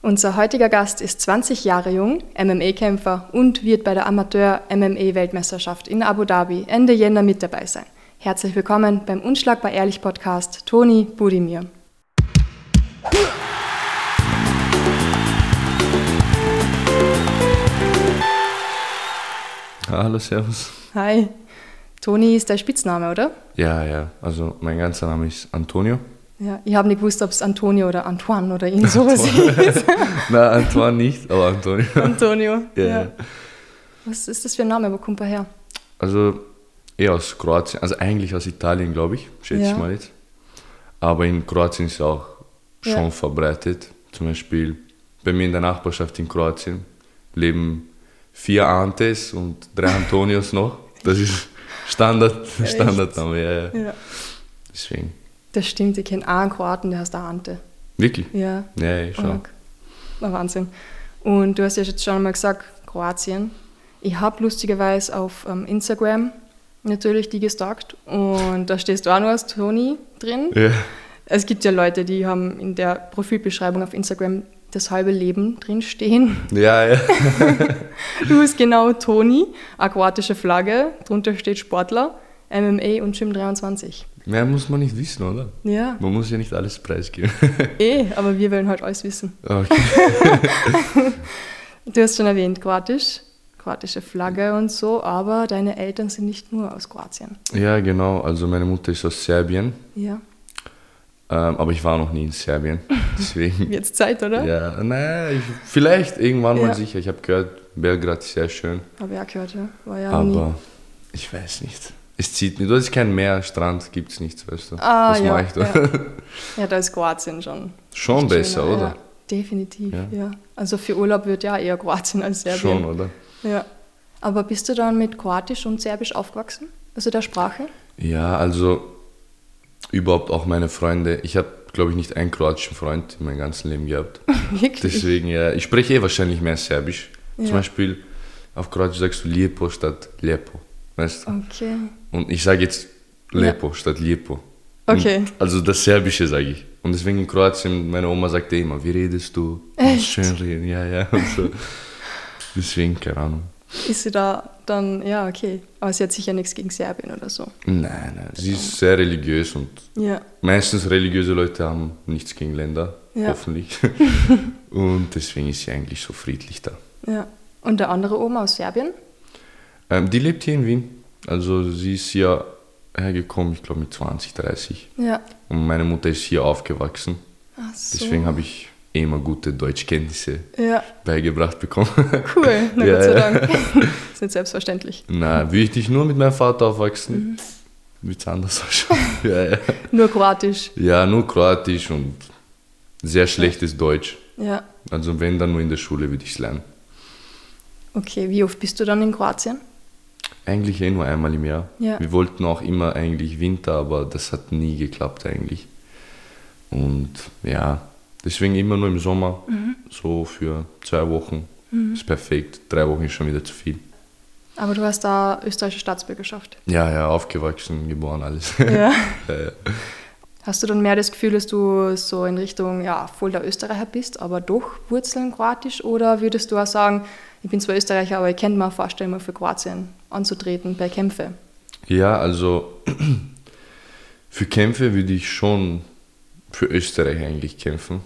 Unser heutiger Gast ist 20 Jahre jung, MMA-Kämpfer und wird bei der Amateur-MMA-Weltmeisterschaft in Abu Dhabi Ende Jänner mit dabei sein. Herzlich willkommen beim Unschlagbar Ehrlich Podcast, Toni Budimir. Hallo, Servus. Hi. Toni ist dein Spitzname, oder? Ja, ja. Also mein ganzer Name ist Antonio. Ja, ich habe nicht gewusst, ob es Antonio oder Antoine oder irgend sowas ist. Nein, Antoine nicht, aber Antonio. Antonio. Ja, ja. ja. Was ist das für ein Name? Wo kommt er her? Also eher aus Kroatien, also eigentlich aus Italien, glaube ich, schätze Ja. ich mal jetzt. Aber in Kroatien ist es auch schon verbreitet. Zum Beispiel bei mir in der Nachbarschaft in Kroatien leben vier Antes und drei Antonios noch. Das ist Standard? Standardname, ja. Ja. Deswegen. Das stimmt, ich kenne auch einen Kroaten, der heißt Ante. Wirklich? Ja. Ja, ja, schon. Na, Wahnsinn. Und du hast ja jetzt schon einmal gesagt, Kroatien. Ich habe lustigerweise auf ähm, Instagram natürlich die gestalkt und da stehst du auch nur als Toni drin. Ja. Es gibt ja Leute, die haben in der Profilbeschreibung auf Instagram das halbe Leben drin stehen. Ja, ja. Du bist genau Toni, eine kroatische Flagge, drunter steht Sportler, MMA und Gym 23. Mehr muss man nicht wissen, oder? Ja, Man muss ja nicht alles preisgeben. eh, aber wir wollen halt alles wissen. Okay. Du hast schon erwähnt, kroatisch, kroatische Flagge und so, aber deine Eltern sind nicht nur aus Kroatien. Ja, genau. Also meine Mutter ist aus Serbien, Ja, ähm, aber ich war noch nie in Serbien. Deswegen. jetzt Zeit, oder? ja, naja, ich, vielleicht irgendwann Ja. mal sicher. Ich habe gehört, Belgrad ist sehr schön, Habe ich auch gehört, ja. War ja nie. aber ich weiß nicht. Es zieht nicht. Dort ist kein Meer, Strand gibt es nichts, weißt du. Ah, Was ja, mache ich da? ja. ja, da ist Kroatien schon. Schon besser, schöner, oder? Ja, definitiv, ja. Also für Urlaub wird ja eher Kroatien als Serbien. Schon, oder? Ja. Aber bist du dann mit Kroatisch und Serbisch aufgewachsen? Also der Sprache? Ja, also überhaupt auch meine Freunde. Ich habe, glaube ich, nicht einen kroatischen Freund in meinem ganzen Leben gehabt. Wirklich? Deswegen, ja, ich spreche eh wahrscheinlich mehr Serbisch. Zum Beispiel auf Kroatisch sagst du Lijepo statt Lepo. Weißt du? Okay. Und ich sage jetzt Lepo statt Lijepo. Okay. Und also das Serbische sage ich. Und deswegen in Kroatien, meine Oma sagte immer, wie redest du? Echt? Schön reden, ja, ja. Und so. Deswegen, keine Ahnung. Ist sie da dann, ja, okay. Aber sie hat sicher nichts gegen Serbien oder so. Nein, nein, sie ist sehr religiös und Ja. meistens religiöse Leute haben nichts gegen Länder, Ja. hoffentlich. und deswegen ist sie eigentlich so friedlich da. Ja. Und der andere Oma aus Serbien? Ähm, die lebt hier in Wien. Also sie ist hier hergekommen, ich glaube mit 20, 30. Ja. Und meine Mutter ist hier aufgewachsen. Ach so. Deswegen habe ich eh immer gute Deutschkenntnisse Ja, beigebracht bekommen. cool. Na Ja, Gott sei ja. Dank. ist nicht selbstverständlich. Na, will ich nicht nur mit meinem Vater Mhm. aufwachsen? Wird's anders ausschauen. ja, ja. Nur Kroatisch. ja, nur Kroatisch und sehr schlechtes Deutsch. Ja. Also wenn, dann nur in der Schule würde ich es lernen. Okay, wie oft bist du dann in Kroatien? Eigentlich eh nur einmal im Jahr. Ja. Wir wollten auch immer eigentlich Winter, aber das hat nie geklappt eigentlich. Und ja, deswegen immer nur im Sommer, Mhm. so für zwei Wochen. Ist perfekt. Drei Wochen ist schon wieder zu viel. Aber du hast da österreichische Staatsbürgerschaft. Ja, ja, aufgewachsen, geboren, alles. Ja. ja, ja. Hast du dann mehr das Gefühl, dass du so in Richtung, ja, voll der Österreicher bist, aber doch Wurzeln kroatisch? Oder würdest du auch sagen, ich bin zwar Österreicher, aber ich könnte mir vorstellen, mal für Kroatien anzutreten bei Kämpfe? Ja, also für Kämpfe würde ich schon für Österreich eigentlich kämpfen.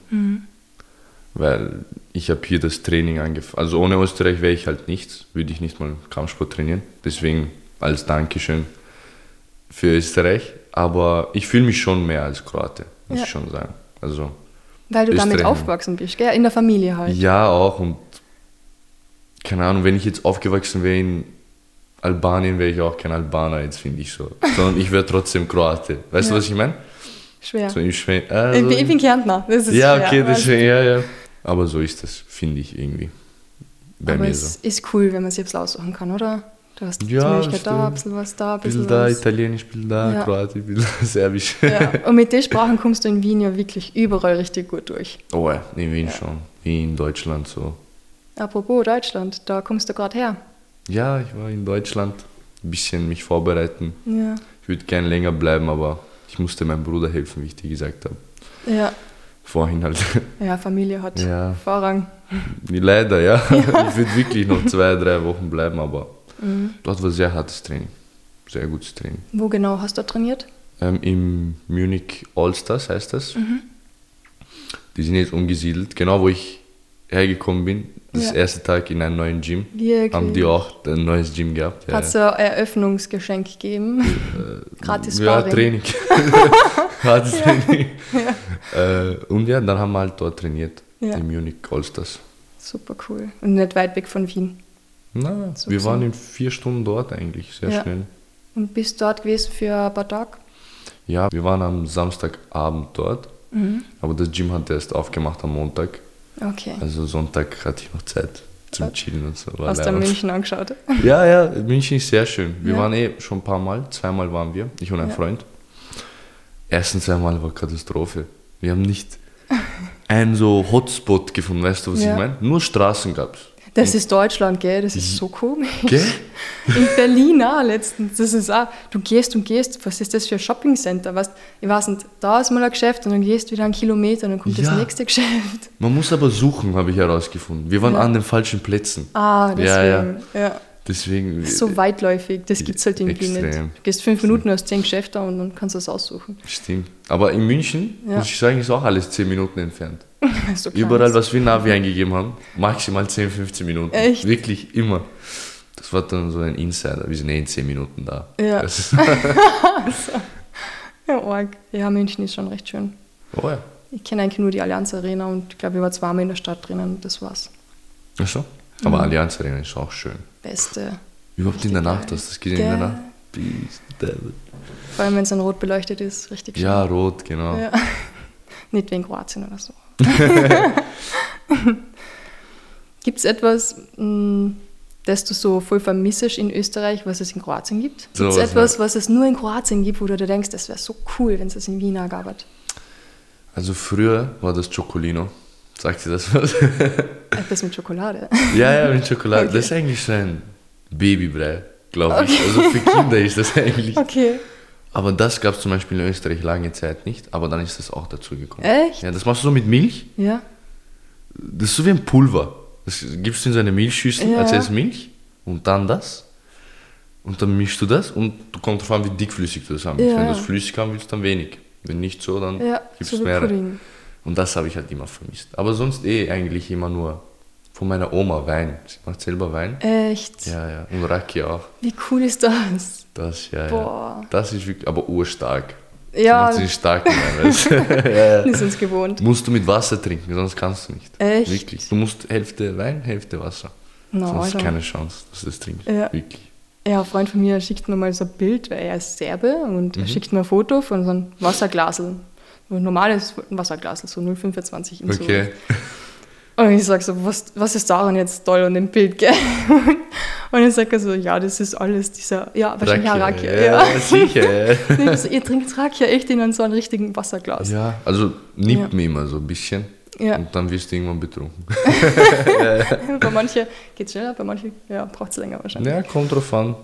Weil ich habe hier das Training angefangen. Also ohne Österreich wäre ich halt nichts, würde ich nicht mal Kampfsport trainieren. Deswegen als Dankeschön für Österreich. Aber ich fühle mich schon mehr als Kroate, muss Ja. ich schon sagen. Also Weil du damit aufgewachsen bist, gell? In der Familie halt. ja auch und keine Ahnung, wenn ich jetzt aufgewachsen wäre in Albanien, wäre ich auch kein Albaner, jetzt finde ich so. Sondern ich wäre trotzdem Kroate. Weißt Ja. du, was ich meine? Schwer. So ich, also, bin, ich bin Kärntner. Das ist ja, schwer, okay, weißt deswegen, ja, ja. Aber so ist das, finde ich irgendwie. Bei Aber mir es so. ist cool, wenn man sich selbst aussuchen kann, oder? Du hast die Ja, Möglichkeit da, ein bisschen was da, ein bisschen da, was. Italienisch, da, Ja. Kroatisch, bisschen Serbisch. Ja. Und mit den Sprachen kommst du in Wien ja wirklich überall richtig gut durch. Oh, ja, in Wien Ja. schon. Wien, Deutschland so. Apropos Deutschland, da kommst du gerade her. Ja, ich war in Deutschland, ein bisschen mich vorbereiten. Ja. Ich würde gern länger bleiben, aber ich musste meinem Bruder helfen, wie ich dir gesagt habe. Ja. vorhin halt. Ja, Familie hat Ja. Vorrang. Leider, ja. Ich würde wirklich noch zwei, drei Wochen bleiben, aber Mhm. dort war sehr hartes Training. Sehr gutes Training. Wo genau hast du trainiert? Ähm, Im Munich Allstars heißt das. Mhm. Die sind jetzt umgesiedelt. Genau wo ich hergekommen bin, das Ja. erste Tag in einem neuen Gym, Wirklich? haben die auch ein neues Gym gehabt. Ja, Hat es ein Eröffnungsgeschenk gegeben? Gratis ja, Sparring. Training. Hartes Training. Äh, und ja, dann haben wir halt dort trainiert, Ja. im Munich Allstars. Super cool. Und nicht weit weg von Wien. Na, So wir gesehen. waren in vier Stunden dort eigentlich, sehr Ja. schnell. Und bist dort gewesen für ein paar Tage? Ja, wir waren am Samstagabend dort, Mhm. aber das Gym hat erst aufgemacht am Montag. Okay. Also Sonntag hatte ich noch Zeit zum Chillen und so. Hast du. München angeschaut? Ja, ja, München ist sehr schön. Wir Ja. waren eh schon ein paar Mal, zweimal waren wir, ich und ein Ja. Freund. Ersten zweimal war Katastrophe. Wir haben nicht einen so Hotspot gefunden, weißt du, was Ja. ich meine? Nur Straßen gab's. Das ist Deutschland, gell? Das ist so komisch. Gell? In Berlin auch letztens. Das ist auch, du gehst und gehst, was ist das für ein Shoppingcenter? Weißt, ich weiß nicht, da ist mal ein Geschäft und dann gehst du wieder einen Kilometer und dann kommt Ja. das nächste Geschäft. Man muss aber suchen, habe ich herausgefunden. Wir waren Ja. an den falschen Plätzen. Ah, deswegen. Ja, Ja. Deswegen. So weitläufig, das gibt es halt irgendwie nicht. Extrem. Du gehst fünf Minuten aus zehn Geschäfte und dann kannst du es aussuchen. Stimmt. Aber in München, muss ich sagen, ist auch alles 10 Minuten entfernt. So Überall, was wir Navi eingegeben haben, maximal 10, 15 Minuten. Echt? Wirklich immer. Das war dann so ein Insider. Wir sind eh in 10 Minuten da. Ja. Das Ja, arg. ja, München ist schon recht schön. oh ja. Ich kenne eigentlich nur die Allianz Arena und ich glaube, ich war zweimal in der Stadt drinnen und das war's. Ach so. Aber Mhm. Allianz Arena ist auch schön. Beste. Überhaupt in der Nacht, du das gesehen in der. Nacht? Devil. Vor allem, wenn es dann rot beleuchtet ist, richtig schön. Ja, rot, genau. Ja. Nicht wegen Kroatien oder so. gibt es etwas, mh, das du so voll vermissest in Österreich, was es in Kroatien gibt? Gibt So es was, etwas, was es nur in Kroatien gibt, wo du dir denkst, das wäre so cool, wenn es das in Wien gab? Also früher war das Chocolino. Sagt dir das was? Etwas mit Schokolade. ja, ja, mit Schokolade. Okay. Das ist eigentlich so ein Babybrei, glaube ich. Also für Kinder ist das eigentlich. Okay. Aber das gab es zum Beispiel in Österreich lange Zeit nicht, aber dann ist das auch dazu gekommen. Echt? Ja, das machst du so mit Milch. Ja. Das ist so wie ein Pulver. Das gibst du in so eine Milchschüssel, Ja. als erst Milch und dann das. Und dann mischst du das und du kommt drauf an, wie dickflüssig du das haben willst. Ja. Wenn du es flüssig haben willst, dann wenig. Wenn nicht so, dann Ja, gibst so du wie mehr. Pudding. Und das habe ich halt immer vermisst. Aber sonst eh eigentlich immer nur von meiner Oma Wein. Sie macht selber Wein. Echt? Ja, ja. Und Raki auch. Wie cool ist das? Das, ja, Boah. ja. Das ist wirklich, aber urstark. Ja, macht starken Wein. weißt du? die sind es gewohnt. Musst du mit Wasser trinken, sonst kannst du nicht. Echt? Wirklich. Du musst Hälfte Wein, Hälfte Wasser. Na, sonst Alter. keine Chance, dass du das trinkst. Ja. Wirklich. Ja, ein Freund von mir schickt mir mal so ein Bild, weil er ist Serbe und Mhm. er schickt mir ein Foto von so einem Wasserglasel. Ein normales Wasserglasel, so 0,25 in so. Und ich sage so, was, was ist daran jetzt toll an dem Bild, gell? Und sagt er so, ja, das ist alles dieser, ja, wahrscheinlich ja, Rakia. Ja, Ja. sicher. So, Ihr trinkt Rakia echt in so einem richtigen Wasserglas. ja, also nimmt Ja. mir immer so ein bisschen. Ja. Und dann wirst du irgendwann betrunken. Bei manchen geht es schneller, bei manchen ja, braucht es länger wahrscheinlich. Ja, kommt drauf an,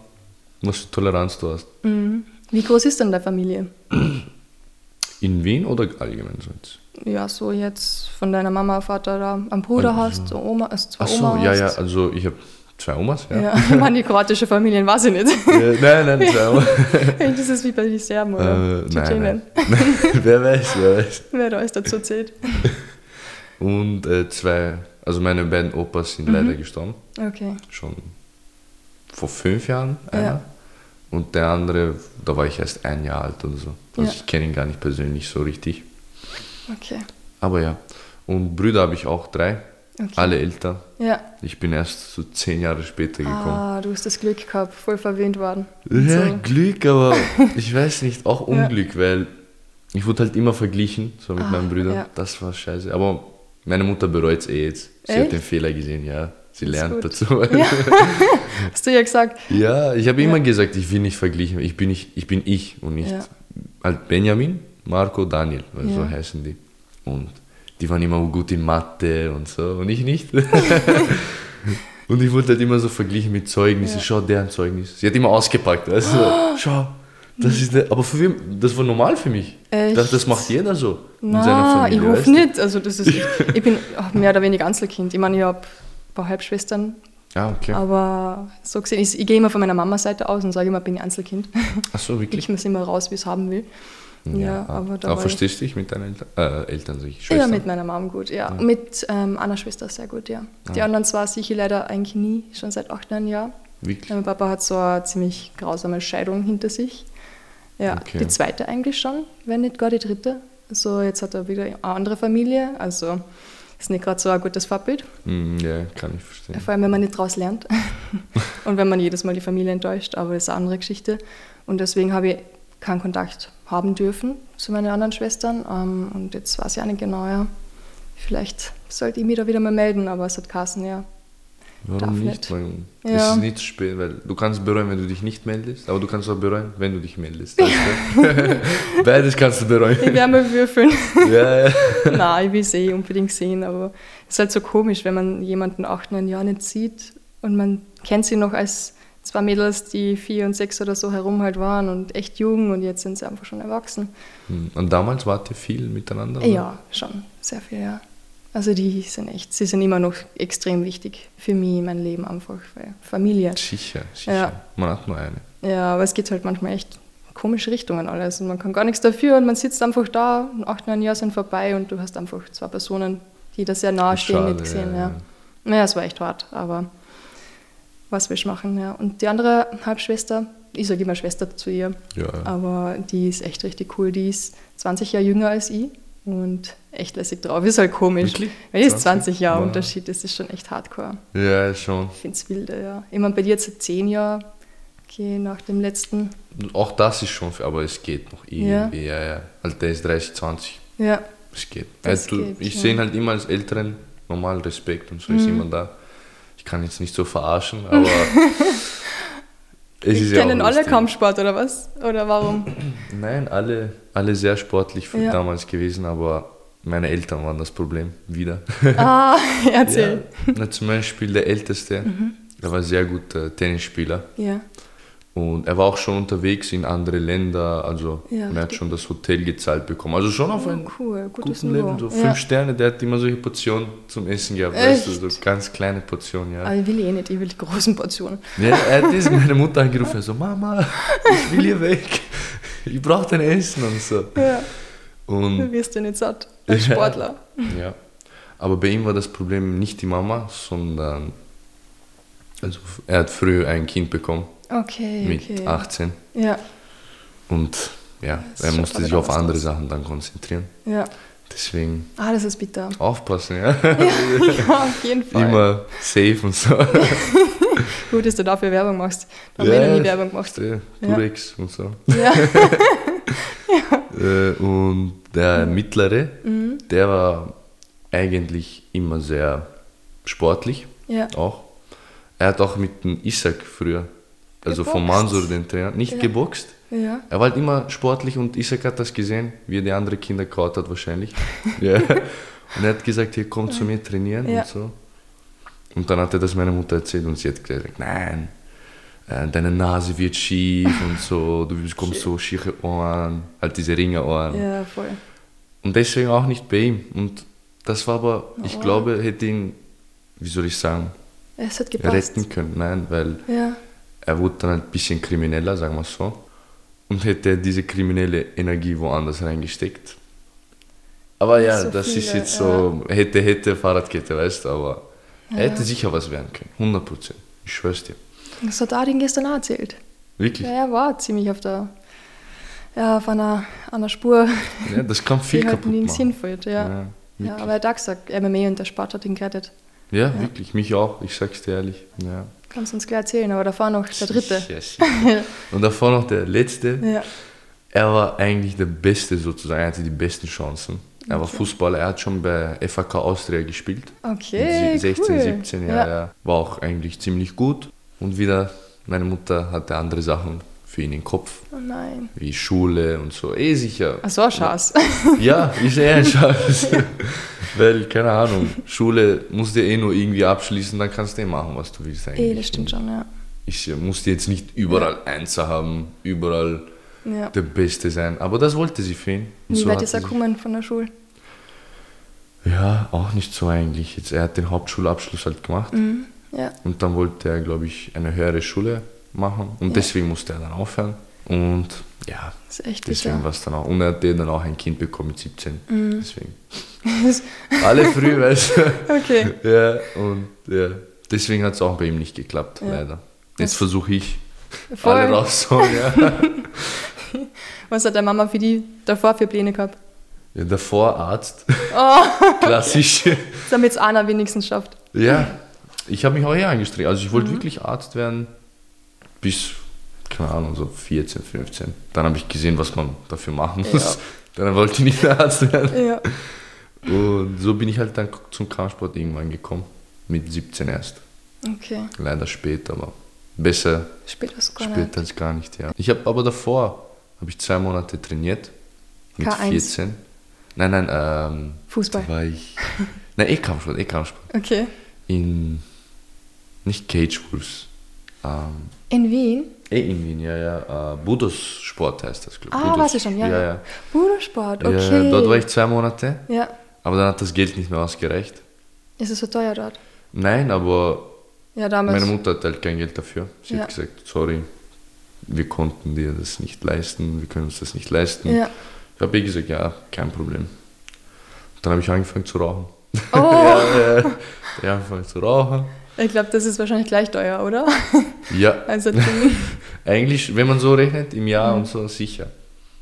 was für Toleranz du hast. Mhm. Wie groß ist denn deine Familie? In Wien oder allgemein sonst? Ja, so jetzt von deiner Mama, Vater da einen Bruder hast, so Oma, also zwei Ach so, Oma ja, hast. ja, also ich habe zwei Omas, ja. Ja, meine, die kroatische Familien weiß ich nicht. Ja, nein, nein, zwei Omas. das ist wie bei den Serben äh, oder nein, Tschetschenen. wer weiß, wer weiß. Wer da alles dazu zählt. Und äh, zwei, also meine beiden Opas sind Mhm. leider gestorben. Okay. Schon vor fünf Jahren einer. Ja. Und der andere, da war ich erst ein Jahr alt oder so. Also Ja. ich kenne ihn gar nicht persönlich so richtig. Okay. Aber ja. Und Brüder habe ich auch drei. okay. Alle älter. Ja. Ich bin erst so zehn Jahre später gekommen. Ah, du hast das Glück gehabt, voll verwöhnt worden. Ja, So. Glück, aber ich weiß nicht, auch Unglück, weil ich wurde halt immer verglichen, so mit Ah, meinen Brüdern. ja. Das war scheiße. Aber meine Mutter bereut es eh jetzt. Sie hat Echt? den Fehler gesehen, ja. Sie Das lernt dazu. Ja. Hast du ja gesagt. Ja, ich habe Ja. immer gesagt, ich will nicht verglichen. Ich bin, nicht, ich, bin ich und nicht Ja. halt Benjamin, Marco, Daniel, weil so heißen die. Und die waren immer gut in Mathe und so und ich nicht. und ich wurde halt immer so verglichen mit Zeugnissen. Schau, deren Zeugnis. Sie hat immer ausgepackt, du? Schau, Das ist der, aber für wen, das war normal für mich. Ich das Echt? macht jeder so in seiner Familie. ich hoffe nicht. Also das ist, ich bin mehr oder weniger Einzelkind. Ich meine, ich habe paar Halbschwestern, Ah, okay. aber so gesehen, ich, ich gehe immer von meiner Mama-Seite aus und sage immer, ich bin ein Einzelkind. Ach so, wirklich? Ich muss immer raus, wie ich es haben will. Ja, aber da war ich- verstehst du dich mit deinen Eltern? Äh, Eltern, sag ich, Ja, Schwestern? mit meiner Mom gut, ja. Mit ähm, einer Schwester sehr gut, ja. Die anderen zwei sehe ich leider eigentlich nie, schon seit acht, neun Jahren. Wirklich? Mein Papa hat so eine ziemlich grausame Scheidung hinter sich. Ja, Okay. die zweite eigentlich schon, wenn nicht gar die dritte. Also jetzt hat er wieder eine andere Familie, also ist nicht gerade so ein gutes Vorbild. Hm, ja, kann ich verstehen. Vor allem, wenn man nicht daraus lernt und wenn man jedes Mal die Familie enttäuscht, aber das ist eine andere Geschichte. Und deswegen habe ich keinen Kontakt haben dürfen zu meinen anderen Schwestern. Ähm, Und jetzt weiß ich auch nicht genau, ja. Vielleicht sollte ich mich da wieder mal melden, aber es hat Carsten ja. Darf Warum nicht? nicht. Man, Ja. Es ist nicht zu spät, weil du kannst bereuen, wenn du dich nicht meldest, aber du kannst auch bereuen, wenn du dich meldest. Beides kannst du bereuen. Ich werde mal würfeln. ja, ja. Nein, ich will es eh unbedingt sehen, aber es ist halt so komisch, wenn man jemanden acht, neun Jahre nicht sieht und man kennt sie noch als zwei Mädels, die vier und sechs oder so herum halt waren und echt jung und jetzt sind sie einfach schon erwachsen. Hm, Und damals wart ihr viel miteinander? oder? Ja, schon, sehr viel, ja. Also die sind echt, sie sind immer noch extrem wichtig für mich, mein Leben einfach, weil Familie. Sicher, sicher. Ja. Man hat nur eine. Ja, aber es geht halt manchmal echt komische Richtungen alles und man kann gar nichts dafür und man sitzt einfach da und acht, neun Jahre sind vorbei und du hast einfach zwei Personen, die da sehr nahe stehen, nicht gesehen. ja, Ja, Naja, es war echt hart, aber was willst du machen, ja. Und die andere Halbschwester, ich sage immer Schwester zu ihr, ja. aber die ist echt richtig cool. Die ist 20 Jahre jünger als ich und echt lässig drauf. Ist halt komisch. Wirklich? Weil es 20? 20 Jahre Wow. Unterschied ist, ist schon echt hardcore. ja, schon. Ich finde es wilde, ja. Ich meine, bei dir jetzt seit 10 Jahren, okay, nach dem letzten, Auch das ist schon, aber es geht noch irgendwie. Ja, ja. Halt, der ist 30, 20. ja, Es geht. Ja, du, geht, ich ja. sehe ihn halt immer als Älteren normal Respekt und so ist immer da. Ich kann jetzt nicht so verarschen, aber es ich ist ja alle. Kampfsport oder was? Oder warum? Nein, alle, alle sehr sportlich für Ja. damals gewesen, aber meine Eltern waren das Problem wieder. ah, erzähl. Ja, na, zum Beispiel der Älteste, der war sehr guter Tennisspieler Ja. und er war auch schon unterwegs in andere Länder, also Ja, und er hat schon das Hotel gezahlt bekommen. Also schon auf Oh, ein cool, guten Niveau. Leben, so ja. fünf Sterne, der hat immer solche Portionen zum Essen gehabt, weißt du, Echt? so ganz kleine Portionen, ja. Aber ich will eh nicht, ich will die großen Portionen. ja er hat diese meine Mutter angerufen, er so, Mama, ich will hier weg, ich brauche dein Essen und so. Ja, du Und wirst ja nicht satt als Ja. Sportler. Ja. Aber bei ihm war das Problem nicht die Mama, sondern also er hat früh ein Kind bekommen Okay, mit okay. 18 Ja, und ja, Das er musste sich auf andere aus. Sachen dann konzentrieren. ja. Deswegen Ah, das ist bitter. aufpassen, ja. ja, auf jeden Fall. Immer safe und so. Gut, dass du dafür Werbung machst. Da haben wir noch nie Werbung gemacht. äh, Ja. Durex und so. Ja. Äh, und der mittlere, Mhm. der war eigentlich immer sehr sportlich. ja. Auch. Er hat auch mit dem Isaac früher, also vom Geboxt? Mansur, den Trainer, nicht Ja. geboxt. Ja. Er war halt immer sportlich und Isaac hat das gesehen, wie er die anderen Kinder kaut hat wahrscheinlich. ja. Und er hat gesagt, hier komm zu mir trainieren und so. Und dann hat er das meiner Mutter erzählt und sie hat gesagt, nein, deine Nase wird schief und so, du bekommst so schiefe Ohren, halt diese Ringerohren. Ja, voll. Und deswegen auch nicht bei ihm. Und das war aber, ich Oh. glaube, hätte ihn, wie soll ich sagen, Es hat gepasst. retten können. Nein, weil Ja. er wurde dann ein bisschen krimineller, sagen wir so. Und hätte er diese kriminelle Energie woanders reingesteckt. Aber ja, So das ist viele, jetzt so, hätte, hätte, Fahrradkette, weißt du, aber er Ja. hätte sicher was werden können. 100 Prozent. Ich schwör's dir. Das hat Adin gestern auch erzählt. Wirklich. Ja, er war ziemlich auf der, ja, auf einer, einer Spur, Ja, das kann viel halt kaputt nirgends machen. hinführt. Ja. Ja, Ja, aber er hat auch gesagt, MMA und der Sport hat ihn gerettet. Ja, wirklich. Mich auch. Ich sag's dir ehrlich. Ja. Kannst du uns gleich erzählen, aber davor noch der dritte. Sicher. Und davor noch der letzte. Ja. Er war eigentlich der Beste sozusagen, er hatte die besten Chancen. Er war Okay. Fußballer, er hat schon bei FAK Austria gespielt. Okay, Mit 16, cool. 17, ja, Ja. ja. War auch eigentlich ziemlich gut. Und wieder, meine Mutter hatte andere Sachen für ihn im Kopf, Oh nein. wie Schule und so. Eh sicher. Ach so, ein Schatz. Ja, ist eh ein Schatz. Weil, keine Ahnung, Schule musst du eh nur irgendwie abschließen, dann kannst du eh machen, was du willst eigentlich. Eh, das stimmt schon, ja. Ich musste jetzt nicht überall Einser haben, überall Ja. der Beste sein. Aber das wollte sie für ihn. Und Wie so weit ist er gekommen von der Schule? Ja, auch nicht so eigentlich. Jetzt, er hat den Hauptschulabschluss halt gemacht. Mhm. Ja. Und dann wollte er, glaube ich, eine höhere Schule machen. Und deswegen musste er dann aufhören. Und ja, Das ist echt deswegen war es dann auch. Und er hat dann auch ein Kind bekommen mit 17. Mhm. Deswegen. Alle früh, weißt du. Okay. Ja, und ja, deswegen hat es auch bei ihm nicht geklappt, Ja. leider. Jetzt versuche ich, Voll. alle rauszuholen. Ja. Was hat deine Mama für die davor für Pläne gehabt? ja, davor Arzt, Oh, klassisch. damit es einer wenigstens schafft. ja, ich habe mich auch eher angestrengt. Also ich Mhm. wollte wirklich Arzt werden bis, keine Ahnung, so 14, 15. Dann habe ich gesehen, was man dafür machen muss. Dann wollte ich nicht mehr Arzt werden. Ja. Und so bin ich halt dann zum Kampfsport irgendwann gekommen. Mit 17 erst. Okay. Leider spät, aber besser Später sogar nicht. Später als gar nicht, ja. Ich habe aber davor, habe ich zwei Monate trainiert. Mit K1. 14. Nein, nein, ähm, Fußball. da war ich, nein, eh Kampfsport, eh Kampfsport. Okay. In, nicht Cage Wolves, ähm, In Wien? eh in Wien, ja, ja, äh, Budos Sport heißt das, glaube ich. Ah, Budos. weiß ich schon, ja. Ja, ja. Budosport, okay. ja, dort war ich zwei Monate, Ja. aber dann hat das Geld nicht mehr ausgereicht. Ist es so teuer dort? Nein, aber Ja, meine Mutter hat halt kein Geld dafür. Sie Ja. hat gesagt, sorry, wir konnten dir das nicht leisten, wir können uns das nicht leisten. Ja. Ich habe eh gesagt, ja, kein Problem. Dann habe ich angefangen zu rauchen. Oh, Ja, ja, ich habe angefangen zu rauchen. Ich glaube, das ist wahrscheinlich gleich teuer, oder? Ja, Also, eigentlich, wenn man so rechnet, im Jahr Mhm. und so, sicher.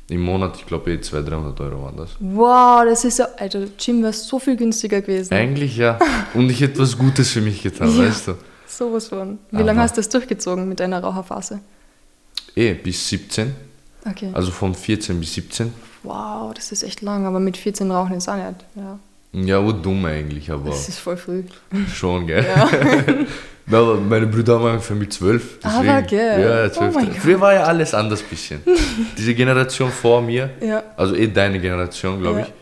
Im Monat, ich glaube, eh 200, 300 Euro waren das. wow, das ist ja, Alter, Gym wäre so viel günstiger gewesen. Eigentlich ja. Und ich hätte was Gutes für mich getan, Ja. weißt du. Sowas von. Wie lange hast du das durchgezogen mit deiner Raucherphase? Eh, bis 17. Okay. Also von 14 bis 17. Wow, das ist echt lang, aber mit 14 rauchen ist auch nicht. Ja, Ja, wo dumm eigentlich, aber das ist voll früh. schon, gell? Ja. Na, aber meine Brüder haben angefangen mit 12. Aber deswegen- gell? Ja, Oh 12. mein Früher war ja alles anders bisschen. Diese Generation vor mir, ja. also eh deine Generation, glaube Ja. ich,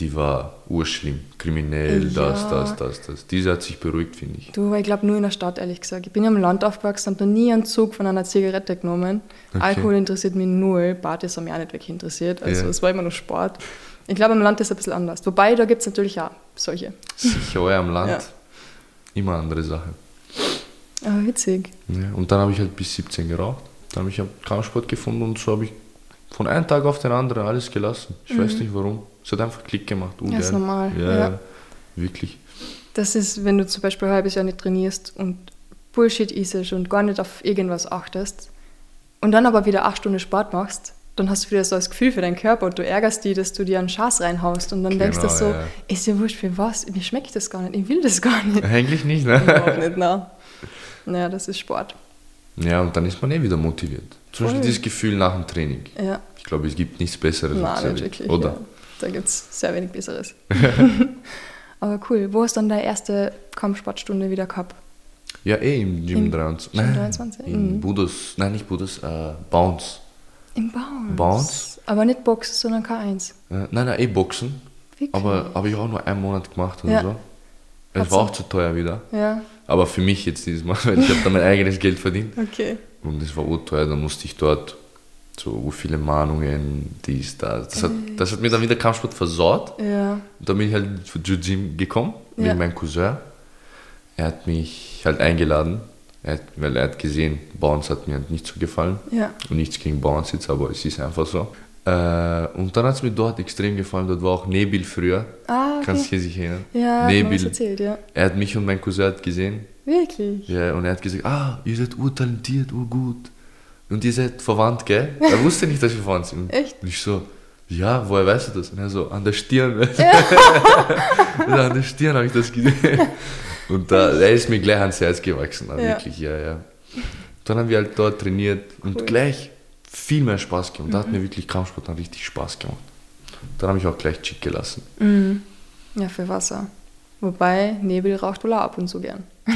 die war urschlimm. Kriminell, das, Ja. das, das, das. Diese hat sich beruhigt, finde ich. Du, aber ich glaube nur in der Stadt, ehrlich gesagt. Ich bin ja im Land aufgewachsen, habe noch nie einen Zug von einer Zigarette genommen. Okay. Alkohol interessiert mich null, Partys haben mich auch nicht wirklich interessiert. Also es war immer nur Sport. Ich glaube, im Land ist es ein bisschen anders. Wobei, da gibt es natürlich auch solche. Sicher, am Land, Ja. immer andere Sache. Aber witzig. Ja, und dann habe ich halt bis 17 geraucht. Dann habe ich Kampfsport gefunden und so habe ich von einem Tag auf den anderen alles gelassen. Ich weiß nicht warum. Es hat einfach Klick gemacht. Mhm. Ja, ist normal, Ja, ja. ja. wirklich. Das ist, wenn du zum Beispiel ein halbes Jahr nicht trainierst und Bullshit isst und gar nicht auf irgendwas achtest und dann aber wieder acht Stunden Sport machst, dann hast du wieder so das Gefühl für deinen Körper und du ärgerst dich, dass du dir einen Schaß reinhaust und dann denkst du Genau, so, ja. ist ja wurscht für was, mir schmeckt das gar nicht, ich will das gar nicht. Eigentlich nicht, ne? Überhaupt nicht, na. Naja, das ist Sport. Ja, und dann ist man eh wieder motiviert. Zum Beispiel dieses Gefühl nach dem Training. Ja, Ich glaube, es gibt nichts Besseres. als nein, nicht wirklich. Oder? Ja. Da gibt es sehr wenig Besseres. aber cool. Wo hast du dann deine erste Kampfsportstunde wieder gehabt? Ja, eh im Gym Im 23. Gym Nein, 23? In Mhm. Budos, nein, nicht Budos, äh, Bounce. Im Bounce. Bounce? Aber nicht Boxen, sondern K1. Äh, nein, nein, eh Boxen. Wirklich? Aber habe ich auch nur einen Monat gemacht oder Ja. so. Es war auch zu teuer wieder. Ja, Aber für mich jetzt dieses Mal, weil ich habe da mein eigenes Geld verdient. okay. Und es war urteuer, dann musste ich dort so viele Mahnungen, dies, das. Das hat, das hat mir dann wieder Kampfsport versaut. Ja, Und dann bin ich halt zu Jiu-Jitsu gekommen, Ja. mit meinem Cousin. Er hat mich halt eingeladen, er hat, weil er hat gesehen, Bounce hat mir nicht so gefallen. ja. Und nichts gegen Bounce jetzt, aber es ist einfach so. Äh, und dann hat es mir dort extrem gefallen, dort war auch Nebel früher. Ah, okay. Kannst du dich erinnern? ja, Nebel. Nebel. erzählt, ja. Er hat mich und mein Cousin hat gesehen Wirklich? ja, und er hat gesagt, ah, ihr seid urtalentiert, urgut. Und ihr seid verwandt, gell? Er wusste nicht, dass wir verwandt sind. Echt? Und ich so, ja, woher weißt du das? Und er so, an der Stirn. Ja. an der Stirn habe ich das gesehen. Und da, er ist mir gleich ans Herz gewachsen, Ja. wirklich, ja, ja. Dann haben wir halt dort trainiert und Cool. gleich viel mehr Spaß gemacht. Da hat mir wirklich Kampfsport dann richtig Spaß gemacht. Dann habe ich auch gleich Chick gelassen. Mhm. Ja, für Wasser. Wobei, Nebel raucht wohl auch ab und zu gern.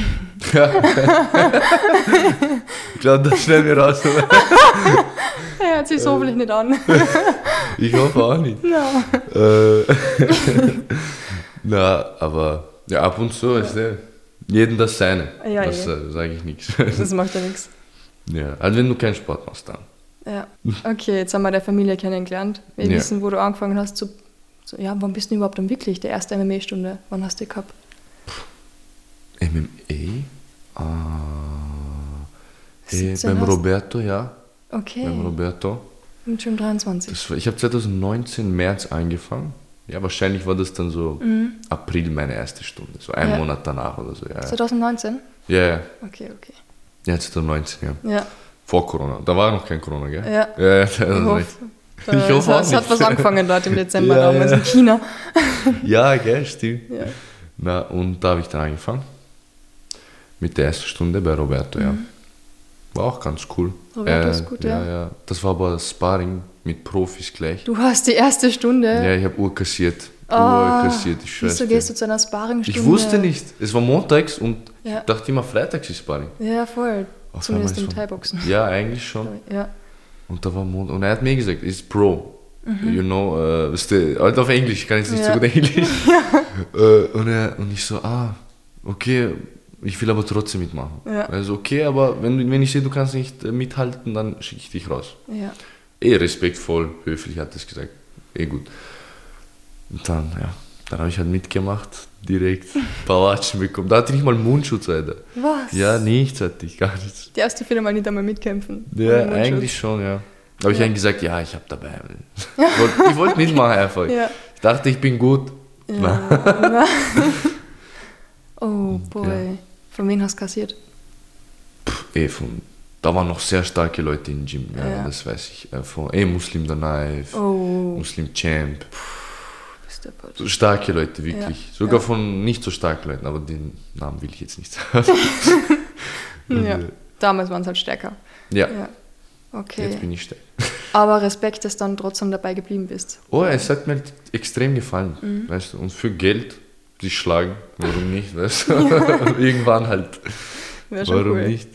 Ich glaube, das schnell wir raus. Er hört sich so hoffentlich nicht an. Ich hoffe auch nicht. ja. Äh, Na, aber ja, ab und zu ist der. Jeden das seine. Ja, das äh, sage ich nichts. Das macht ja nichts. ja, also wenn du keinen Sport machst, dann. Ja. Okay, jetzt haben wir deine Familie kennengelernt. Wir Ja. wissen, wo du angefangen hast zu. zu ja, wann bist du überhaupt dann wirklich? Der erste MMA-Stunde. Wann hast du die gehabt? MMA? Ah, eh, 17 beim hast- Roberto, ja. Okay. Beim Roberto. Mit schon 23. Das ich habe 2019 März angefangen. Ja, wahrscheinlich war das dann so April meine erste Stunde. So ein Mhm. Ja. Monat danach oder so. Ja, ja. 2019? ja. ja. Okay, okay. Ja, 2019, ja. Ja. Vor Corona. Da war noch kein Corona, gell? Ja. Ja, ja, Ich hoffe, Ich hoffe auch es, es hat was angefangen dort im Dezember Ja, damals ja. in China. ja, gell, stimmt. Ja. Na, und da habe ich dann angefangen. Mit der ersten Stunde bei Roberto, ja. War auch ganz cool. Mhm. Äh, Roberto ist gut, ja. ja. ja. Das war aber Sparring mit Profis gleich. Du hast die erste Stunde. Ja, ich habe Uhr kassiert. Ah, Uhr kassiert, ich Wieso gehst du zu einer Sparringstunde? Ich wusste nicht. Es war montags und Ja. ich dachte immer, freitags ist Sparring. Ja, voll. Auf Zumindest im Thai-Boxen. Ja, eigentlich schon. Ja. Und da war Montag. Und er hat mir gesagt, ist Pro. You know, äh, weißt du, halt auf Englisch, ich kann jetzt nicht Mhm. Ja. so gut Englisch. äh, und, er, und ich so, ah, okay, ich will aber trotzdem mitmachen. Ja. Also okay, aber wenn, wenn ich sehe, du kannst nicht äh, mithalten, dann schicke ich dich raus. ja. Eh respektvoll, höflich hat er es gesagt. Eh gut. Und dann, ja, dann habe ich halt mitgemacht, direkt ein paar Watschen bekommen. Da hatte ich nicht mal Mundschutz, Alter. Was? Ja, nichts hatte ich, gar nichts. Die erste Film mal nicht einmal mitkämpfen. Ja, eigentlich schon, ja. Da habe ich Ja. dann gesagt, ja, ich habe dabei. Ich wollte wollt mitmachen einfach. Ja. Ich dachte, ich bin gut. Ja. oh boy. Von wem hast du kassiert? Eh, von, da waren noch sehr starke Leute im Gym, ja, Ja. das weiß ich. Äh, von, eh, Muslim the Knife, Oh, Muslim Champ. So starke Leute, wirklich. Ja. Sogar von nicht so starken Leuten, aber den Namen will ich jetzt nicht sagen. Ja. Damals waren es halt stärker. ja. Okay. jetzt bin ich stark. Aber Respekt, dass du dann trotzdem dabei geblieben bist. Oh, es hat mir extrem gefallen, Mhm. weißt du. Und für Geld sich schlagen, warum nicht, weißt du. Irgendwann halt. Warum cool. nicht?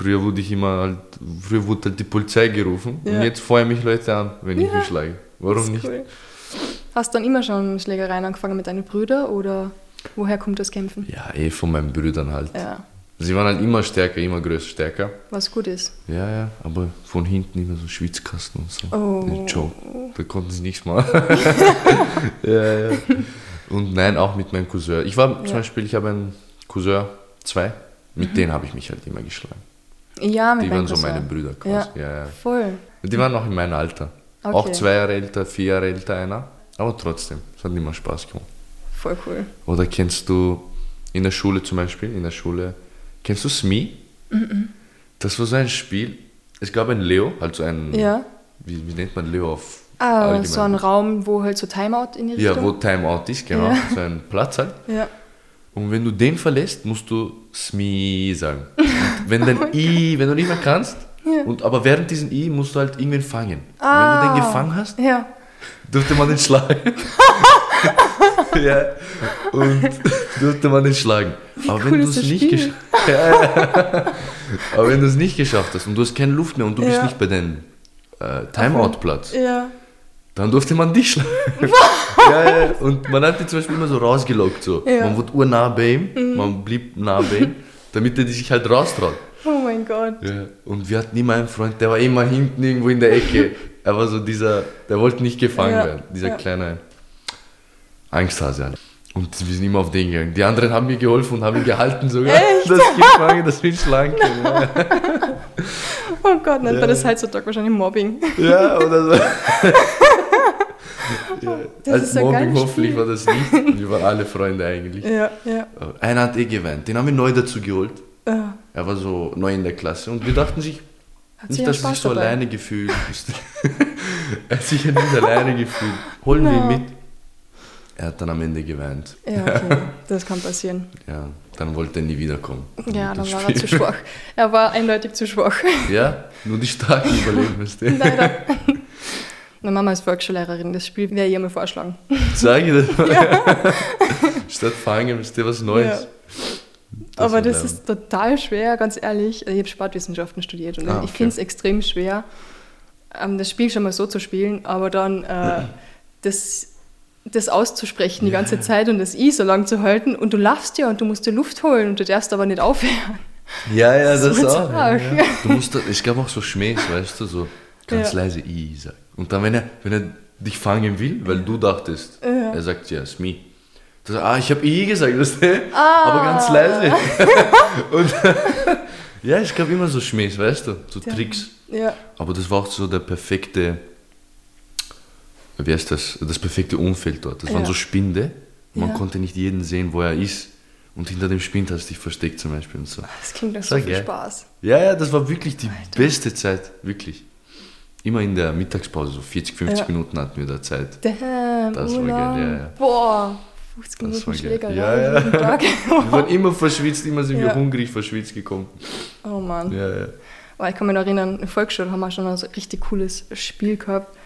Früher wurde ich immer halt, früher wurde halt die Polizei gerufen Ja. und jetzt feuern mich Leute an, wenn ich Ja, mich schlage. Warum nicht? Cool. Hast du dann immer schon Schlägereien angefangen mit deinen Brüdern oder woher kommt das Kämpfen? Ja, eh von meinen Brüdern halt. Ja, Sie waren halt immer stärker, immer größer, stärker. was gut ist. Ja, ja, aber von hinten immer so Schwitzkasten und so. Oh. Der Joe. Da konnten sie nichts machen. ja, ja. Und nein, auch mit meinem Cousin. Ich war zum Ja. Beispiel, ich habe einen Cousin, zwei, mit denen habe ich mich halt immer geschlagen. Ja, mit Die waren so meine Brüder Ja, quasi. Ja, ja. voll. Die waren auch in meinem Alter. Okay. Auch zwei Jahre älter, vier Jahre älter einer. Aber trotzdem, es hat immer Spaß gemacht. Voll cool. Oder kennst du in der Schule zum Beispiel, in der Schule, kennst du SMI? Das war so ein Spiel. Es gab ein Leo, also ein, Ja. wie, wie nennt man Leo auf Ah, allgemein? so ein Raum, wo halt so Timeout in die Ja, Richtung. wo Timeout ist, genau. Ja. So ein Platz halt. Ja. Und wenn du den verlässt, musst du SMI sagen. Wenn dein I, wenn du nicht mehr kannst, Ja. und, aber während diesem I musst du halt irgendwen fangen. Ah. Wenn du den gefangen hast, Ja. durfte man den schlagen. ja. Und durfte man den schlagen. Aber cool wenn du es nicht geschafft ja, ja. Aber wenn du es nicht geschafft hast und du hast keine Luft mehr und du bist nicht bei deinem äh, Timeout-Platz, Ja. dann durfte man dich schlagen. ja, ja. Und man hat die zum Beispiel immer so rausgelockt. So. Ja. Mhm. Man wurde urnah bei ihm, man blieb nah bei ihm, damit er sich halt raustraut. Oh mein Gott. Ja. Und wir hatten immer einen Freund, der war immer hinten irgendwo in der Ecke. Er war so dieser, der wollte nicht gefangen Ja, werden. Dieser ja. kleine Angsthase. halt. Und wir sind immer auf den gegangen. Die anderen haben mir geholfen und haben ihn gehalten sogar. Echt? Ich gefangen, dass wir ihn schlagen können. Ja, Oh Gott, nennt Ja. man das heutzutage wahrscheinlich Mobbing. ja oder so. ja. Als ist ein Mobbing hoffentlich war das nicht. Wir waren alle Freunde eigentlich. Ja, ja. Einer hat eh geweint. Den haben wir neu dazu geholt. ja. Er war so neu in der Klasse und wir dachten sich, Hat Nicht, dass er sich so dabei. alleine gefühlt Er hat sich ja nicht alleine gefühlt. Holen wir ihn No. mit. Er hat dann am Ende geweint. Ja, okay. Das kann passieren. Ja, dann wollte er nie wiederkommen. Ja, dann war er Spiel. zu schwach. Er war eindeutig zu schwach. Ja, nur die Starken überleben müsste. Leider. Meine Mama ist Volksschullehrerin, das Spiel wäre ihr mal vorschlagen. Sag ich das mal. Statt fangen müsste was Neues. Ja. Aber wird das ist total schwer, ganz ehrlich. Ich habe Sportwissenschaften studiert und Ah, ich okay. finde es extrem schwer, ähm, das Spiel schon mal so zu spielen, aber dann äh, das, das auszusprechen die Ja, ganze ja. Zeit und das I so lang zu halten und du laufst ja und du musst dir Luft holen und du darfst aber nicht aufhören. Ja, ja, das So auch. Ja, ja. Du musst, es gab auch so Schmähs, weißt du, so ganz Ja. leise I sagen. Und dann, wenn er, wenn er dich fangen will, weil du dachtest, Ja. er sagt ja, it's me. Du sagst, ah, ich habe I gesagt, weißt du? aber ganz leise. und ja, es gab immer so Schmähs, weißt du, so Tricks. Ja. Aber das war auch so der perfekte, wie heißt das, das perfekte Umfeld dort. Das waren so Spinde, man konnte nicht jeden sehen, wo er ist. Und hinter dem Spind hast du dich versteckt zum Beispiel und so. Das klingt nach so viel geil. Spaß. Ja, ja, das war wirklich die Alter. beste Zeit, wirklich. Immer in der Mittagspause, so 40, 50 Ja. Minuten hatten wir da Zeit. Damn, Das war geil, ja, ja. Boah, 50 Das Minuten. Schlägerei Ja, ja. Tag. Wir waren immer verschwitzt, immer sind wir Ja. hungrig verschwitzt gekommen. oh Mann. Ja, ja. Aber ich kann mich noch erinnern, in der Volksschule haben wir schon ein so richtig cooles Spiel gehabt.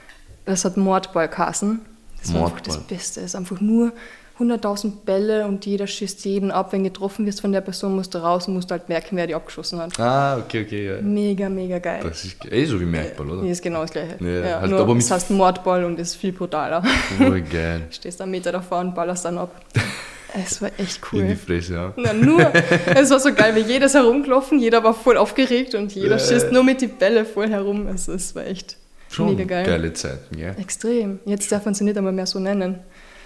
Das hat Mordball geheißen. Das war einfach das Mordball. Beste. Es ist einfach nur 100.000 Bälle und jeder schießt jeden ab. Wenn getroffen wirst von der Person, musst du raus und musst halt merken, wer die abgeschossen hat. Ah, okay, okay, ja. Mega, mega geil. Das ist eh so wie Merkball, oder? Hier ist genau das gleiche. Ja, halt nur aber es heißt Mordball und ist viel brutaler. Oh, geil. Stehst einen Meter davor und ballerst dann ab. Es war echt In die cool. Fresse, ja. Na, nur, es war so geil, weil jedes herumgelaufen, jeder war voll aufgeregt und jeder Ja. schießt nur mit die Bälle voll herum. Also es war echt Schon mega geil. geile Zeiten, ja. Extrem. Jetzt darf man sie nicht einmal mehr so nennen.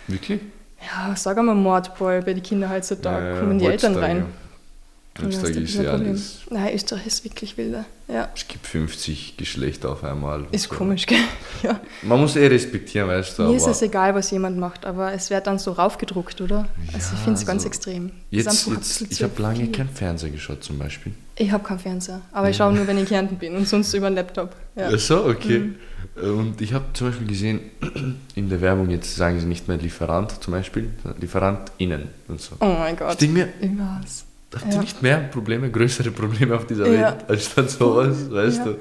Wirklich? Ja, sag einmal Mordball bei den Kindern heutzutage. Ja, kommen die Eltern rein. ja. Ein ist ja alles. Nein, Österreich ist wirklich wilder. Ja, Es gibt 50 Geschlechter auf einmal. ist So. komisch, gell? Ja. Man muss eh respektieren, weißt du. Mir ist es egal, was jemand macht, aber es wird dann so raufgedruckt, oder? also ich finde es ganz so- extrem. Jetzt, jetzt, ich habe lange kein Fernseher geschaut, zum Beispiel. Ich habe keinen Fernseher, aber ich schaue nur, wenn ich in Kärnten bin und sonst über den Laptop. Ja. Ach so, okay. Mhm. Und ich habe zum Beispiel gesehen, in der Werbung jetzt sagen sie nicht mehr Lieferant zum Beispiel, sondern LieferantInnen und so. Oh mein Ich Gott. denke mir, Übers. habt Ja. ihr nicht mehr Probleme, größere Probleme auf dieser Ja. Welt, als statt sowas, weißt Ja. du?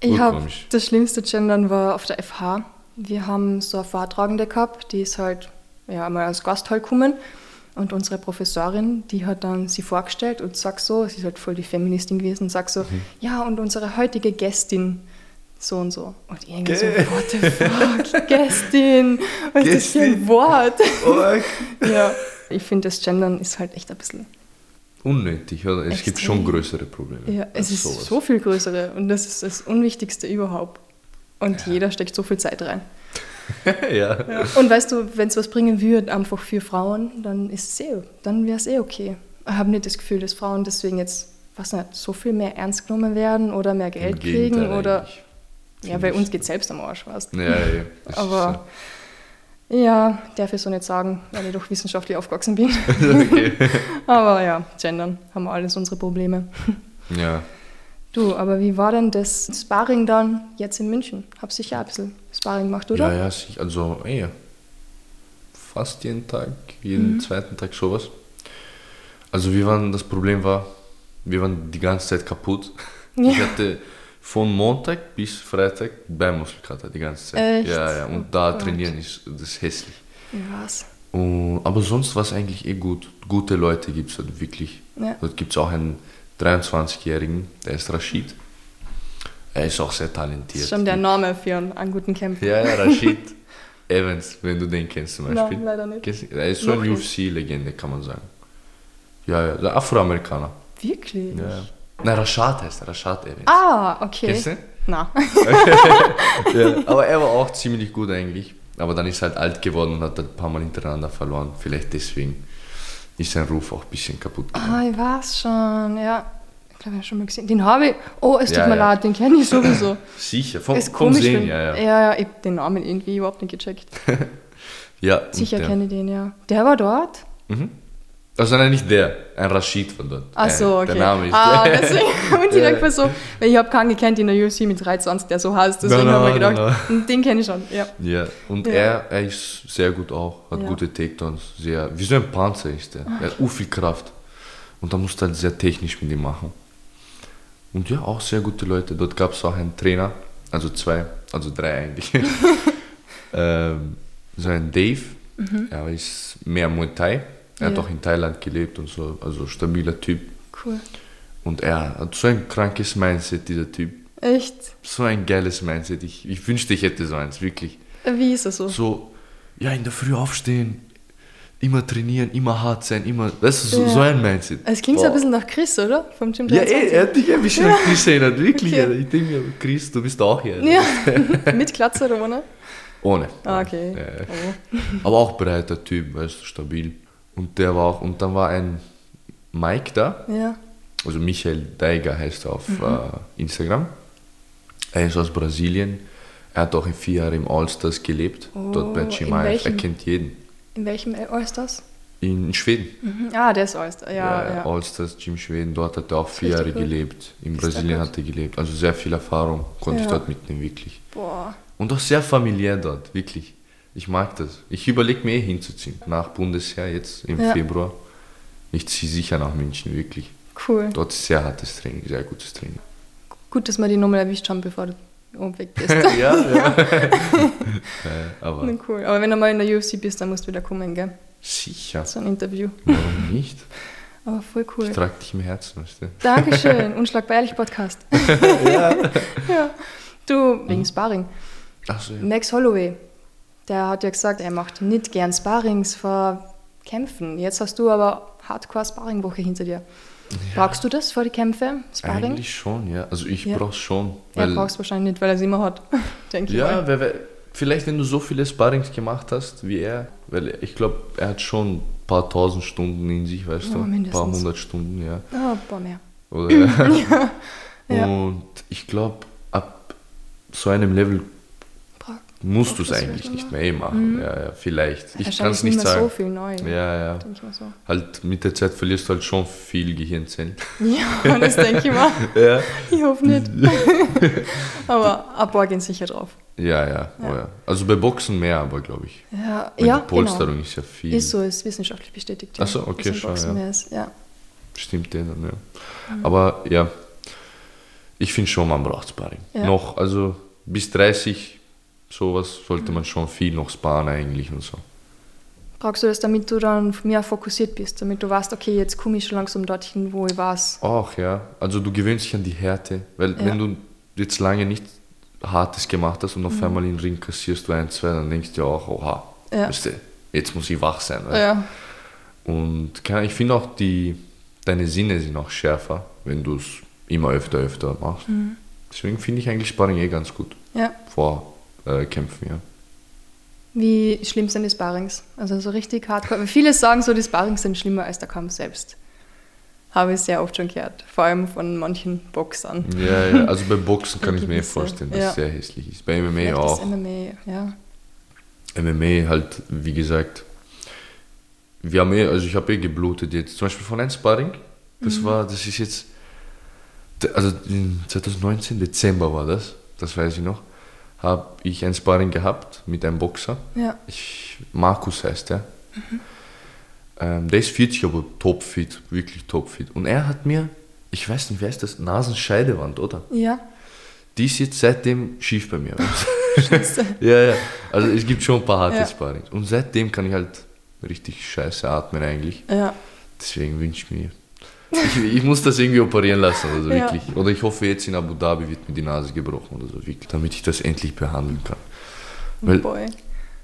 Ich habe das schlimmste Gendern war auf der FH. Wir haben so eine Vortragende gehabt, die ist halt ja mal als Gast halt gekommen. Und unsere Professorin, die hat dann sie vorgestellt und sagt so, sie ist halt voll die Feministin gewesen, sagt so, Mhm. ja und unsere heutige Gästin so und so. Und irgendwie so, Gä- what the fuck, Gästin, was ist das für ein. Wort? Ja, ich finde das Gendern ist halt echt ein bisschen, unnötig, oder? Es gibt Extrem. schon größere Probleme. ja, es ist sowas. so viel größere und das ist das Unwichtigste überhaupt. Und jeder steckt so viel Zeit rein. ja. Und weißt du, wenn es was bringen würde, einfach für Frauen, dann ist es eh, dann wäre es eh okay. Ich habe nicht das Gefühl, dass Frauen deswegen jetzt, was nicht, so viel mehr ernst genommen werden oder mehr Geld kriegen oder eigentlich. ja, bei uns geht selbst am Arsch, weißt. Ja, ja, das Aber ja, darf ich so nicht sagen, weil ich doch wissenschaftlich aufgewachsen bin. okay. Aber ja, gendern haben wir alles unsere Probleme. Ja. Du, aber wie war denn das Sparring dann jetzt in München? Hab sicher ein bisschen Sparring gemacht, oder? Ja, ja, also ey, fast jeden Tag, jeden Mhm. zweiten Tag sowas. Also wir waren, das Problem war, wir waren die ganze Zeit kaputt. Ich hatte von Montag bis Freitag Beinmuskelkater die ganze Zeit. Echt? Ja, ja, und Oh da trainieren ist das hässlich. Was? Und, aber sonst war es eigentlich eh gut. Gute Leute gibt es halt wirklich. Ja. Dort gibt es auch einen 23-Jährigen, der ist Rashid. Er ist auch sehr Das talentiert. ist schon der Name für einen, guten Kämpfer. Ja, ja, Rashid Evans, wenn du den kennst zum Beispiel. Nein, leider nicht. Er ist so Noch eine nicht. UFC-Legende, kann man sagen. Ja, ja, der Afroamerikaner. Wirklich? Ja, ja. Nein, Rashad heißt er, Rashad Evans. Ah, okay. Kennst du? Na. Ja, aber er war auch ziemlich gut eigentlich. Aber dann ist er halt alt geworden und hat ein paar Mal hintereinander verloren. Vielleicht deswegen ist sein Ruf auch ein bisschen kaputt gegangen. Ah, ich weiß schon, ja. Ich glaube, ich habe schon mal gesehen. Den habe ich. Oh, es tut Ja, mir ja. leid, den kenne ich sowieso. Sicher, vom, ist vom Sehen, wenn- ja, ja. Ja, ja, ich habe den Namen irgendwie überhaupt nicht gecheckt. ja Sicher der- kenne ich den, ja. Der war dort? Mhm. Also nein, nicht der, ein Rashid von dort. Ach so, Äh, okay. Der Name ist ah, deswegen. Und ich mir so, weil ich habe keinen gekannt in der UFC mit 23, der so heißt. Deswegen Nein, habe ich nein, gedacht, den kenne ich schon. Ja. Ja, und Ja. Er, er ist sehr gut auch, hat Ja. gute Takedowns, sehr, wie so ein Panzer ist er. Er hat viel Kraft. Und da musst du halt sehr technisch mit ihm machen. Und ja, auch sehr gute Leute. Dort gab es auch einen Trainer, also zwei, also drei eigentlich. ähm, so ein Dave, er ist mehr Muay Thai. Er hat Ja. auch in Thailand gelebt und so, also stabiler Typ. Cool. Und er hat so ein krankes Mindset, dieser Typ. Echt? So ein geiles Mindset. Ich, ich wünschte, ich hätte so eins, wirklich Wie ist er so? so, ja, in der Früh aufstehen, immer trainieren, immer hart sein, immer, weißt du, so, Ja. so ein Mindset. Es klingt so ein bisschen nach Chris, oder? Vom Gym Ja, 23. ey, er hat dich ein bisschen an Chris erinnert, wirklich. Okay. Ich denke mir, Chris, du bist auch hier. Ja, mit Glatze oder ohne? Ohne. Ah, okay. Ja, ja. Oh. Aber auch breiter Typ, weißt du, stabil. Und der war auch, und dann war ein Mike da, Ja. also Michael Deiger heißt er auf Mhm. äh, Instagram. Er ist aus Brasilien. Er hat auch in vier Jahren im Allstars gelebt, dort bei Oh, Chimaev. Er kennt jeden. In welchem All-Stars? In Schweden. Mhm. Ah, der ist All-Star. Ja, ja. Allstars, Gym Schweden, dort hat er auch vier Jahre gut. gelebt. In Ist Brasilien hat er gelebt. Also sehr viel Erfahrung konnte ich Ja. dort mitnehmen, wirklich. Boah. Und auch sehr familiär dort, wirklich. Ich mag das. Ich überlege mir eh hinzuziehen. Nach Bundesheer jetzt im Ja. Februar. Ich ziehe sicher nach München, wirklich. Cool. Dort ist sehr hartes Training, sehr gutes Training. Gut, dass wir die Nummer erwischt haben, bevor oben weg bist. ja, ja. äh, aber Na, cool. Aber wenn du mal in der UFC bist, dann musst du wieder kommen, gell? sicher. So ein Interview. Warum nicht? Aber voll cool. Ich trage dich im Herzen, weißt du? Dankeschön. Unschlagbar ehrlich Podcast. ja. ja. Du, wegen Sparring. Achso, ja. Max Holloway, der hat ja gesagt, er macht nicht gern Sparrings vor Kämpfen. Jetzt hast du aber Hardcore Sparringwoche hinter dir. Brauchst du das vor die Kämpfe? Sparring? Eigentlich schon, ja. Also ich Ja. brauch's schon. er Weil, brauchst wahrscheinlich nicht, weil er es immer hat. Denke ich ja, wer, wer, vielleicht wenn du so viele Sparrings gemacht hast wie er, weil ich glaube, er hat schon ein paar tausend Stunden in sich, weißt Ja, du? Ein paar hundert Stunden, ja. Ah, ein paar mehr. Oder? Ja. Und ich glaube, ab so einem Level musst du es eigentlich nicht mehr eh machen. Ja, ja, vielleicht. Ich kann es nicht mehr sagen. so viel neu. Ja, ja. So. Halt mit der Zeit verlierst du halt schon viel Gehirnzellen. Ja, das denke ich mal. ja. Ich hoffe nicht. aber ein paar gehen sicher drauf. Ja, ja, Oh, ja. Also bei Boxen mehr, aber glaube ich. Ja, Weil ja die Polsterung genau. ist ja viel. Ist so, ist wissenschaftlich bestätigt. Ach so, okay, schau, Boxen ja. mehr ist. ja. Stimmt dann, ja. Aber ja, ich finde schon, man braucht Sparring. Ja. Noch, also bis 30, sowas sollte man schon viel noch sparen eigentlich und so. Brauchst du das, damit du dann mehr fokussiert bist, damit du weißt, okay, jetzt komme ich schon langsam dorthin, wo ich war. Auch, ja. Also du gewöhnst dich an die Härte, weil Ja. wenn du jetzt lange nicht Hartes gemacht hast und auf einmal in den Ring kassierst du ein, zwei, dann denkst du ja auch, oha, Ja. weißt du, jetzt muss ich wach sein. Ja, Und ich finde auch, die, deine Sinne sind auch schärfer, wenn du es immer öfter, öfter machst. Mhm. Deswegen finde ich eigentlich Sparring eh ganz gut. ja. Vor äh, Kämpfen, ja. Wie schlimm sind die Sparrings? Also so richtig hardcore. Weil Viele sagen so, die Sparrings sind schlimmer als der Kampf selbst. Habe ich sehr oft schon gehört. Vor allem von manchen Boxern. Ja, ja, also bei Boxen kann ich mir Gewisse, vorstellen, dass ja. es sehr hässlich ist. Bei MMA Vielleicht auch. Das MMA, ja. MMA halt, wie gesagt, wir haben eh, also ich habe eh geblutet jetzt. Zum Beispiel von einem Sparring, das Mhm. war, das ist jetzt, also in 2019, Dezember war das, das weiß ich noch, habe ich ein Sparring gehabt mit einem Boxer. Ja. Ich, Markus heißt er. Ähm, der ist 40, aber topfit, wirklich topfit. Und er hat mir, ich weiß nicht, wer ist das? Nasenscheidewand, oder? Ja. Die ist jetzt seitdem schief bei mir. ja, ja. Also es gibt schon ein paar harte Ja. Sparrings. Und seitdem kann ich halt richtig scheiße atmen eigentlich. Ja. Deswegen wünsche ich mir. Ich, ich muss das irgendwie operieren lassen, also Ja. wirklich. Oder ich hoffe, jetzt in Abu Dhabi wird mir die Nase gebrochen oder so, wirklich, damit ich das endlich behandeln kann. Weil Boy.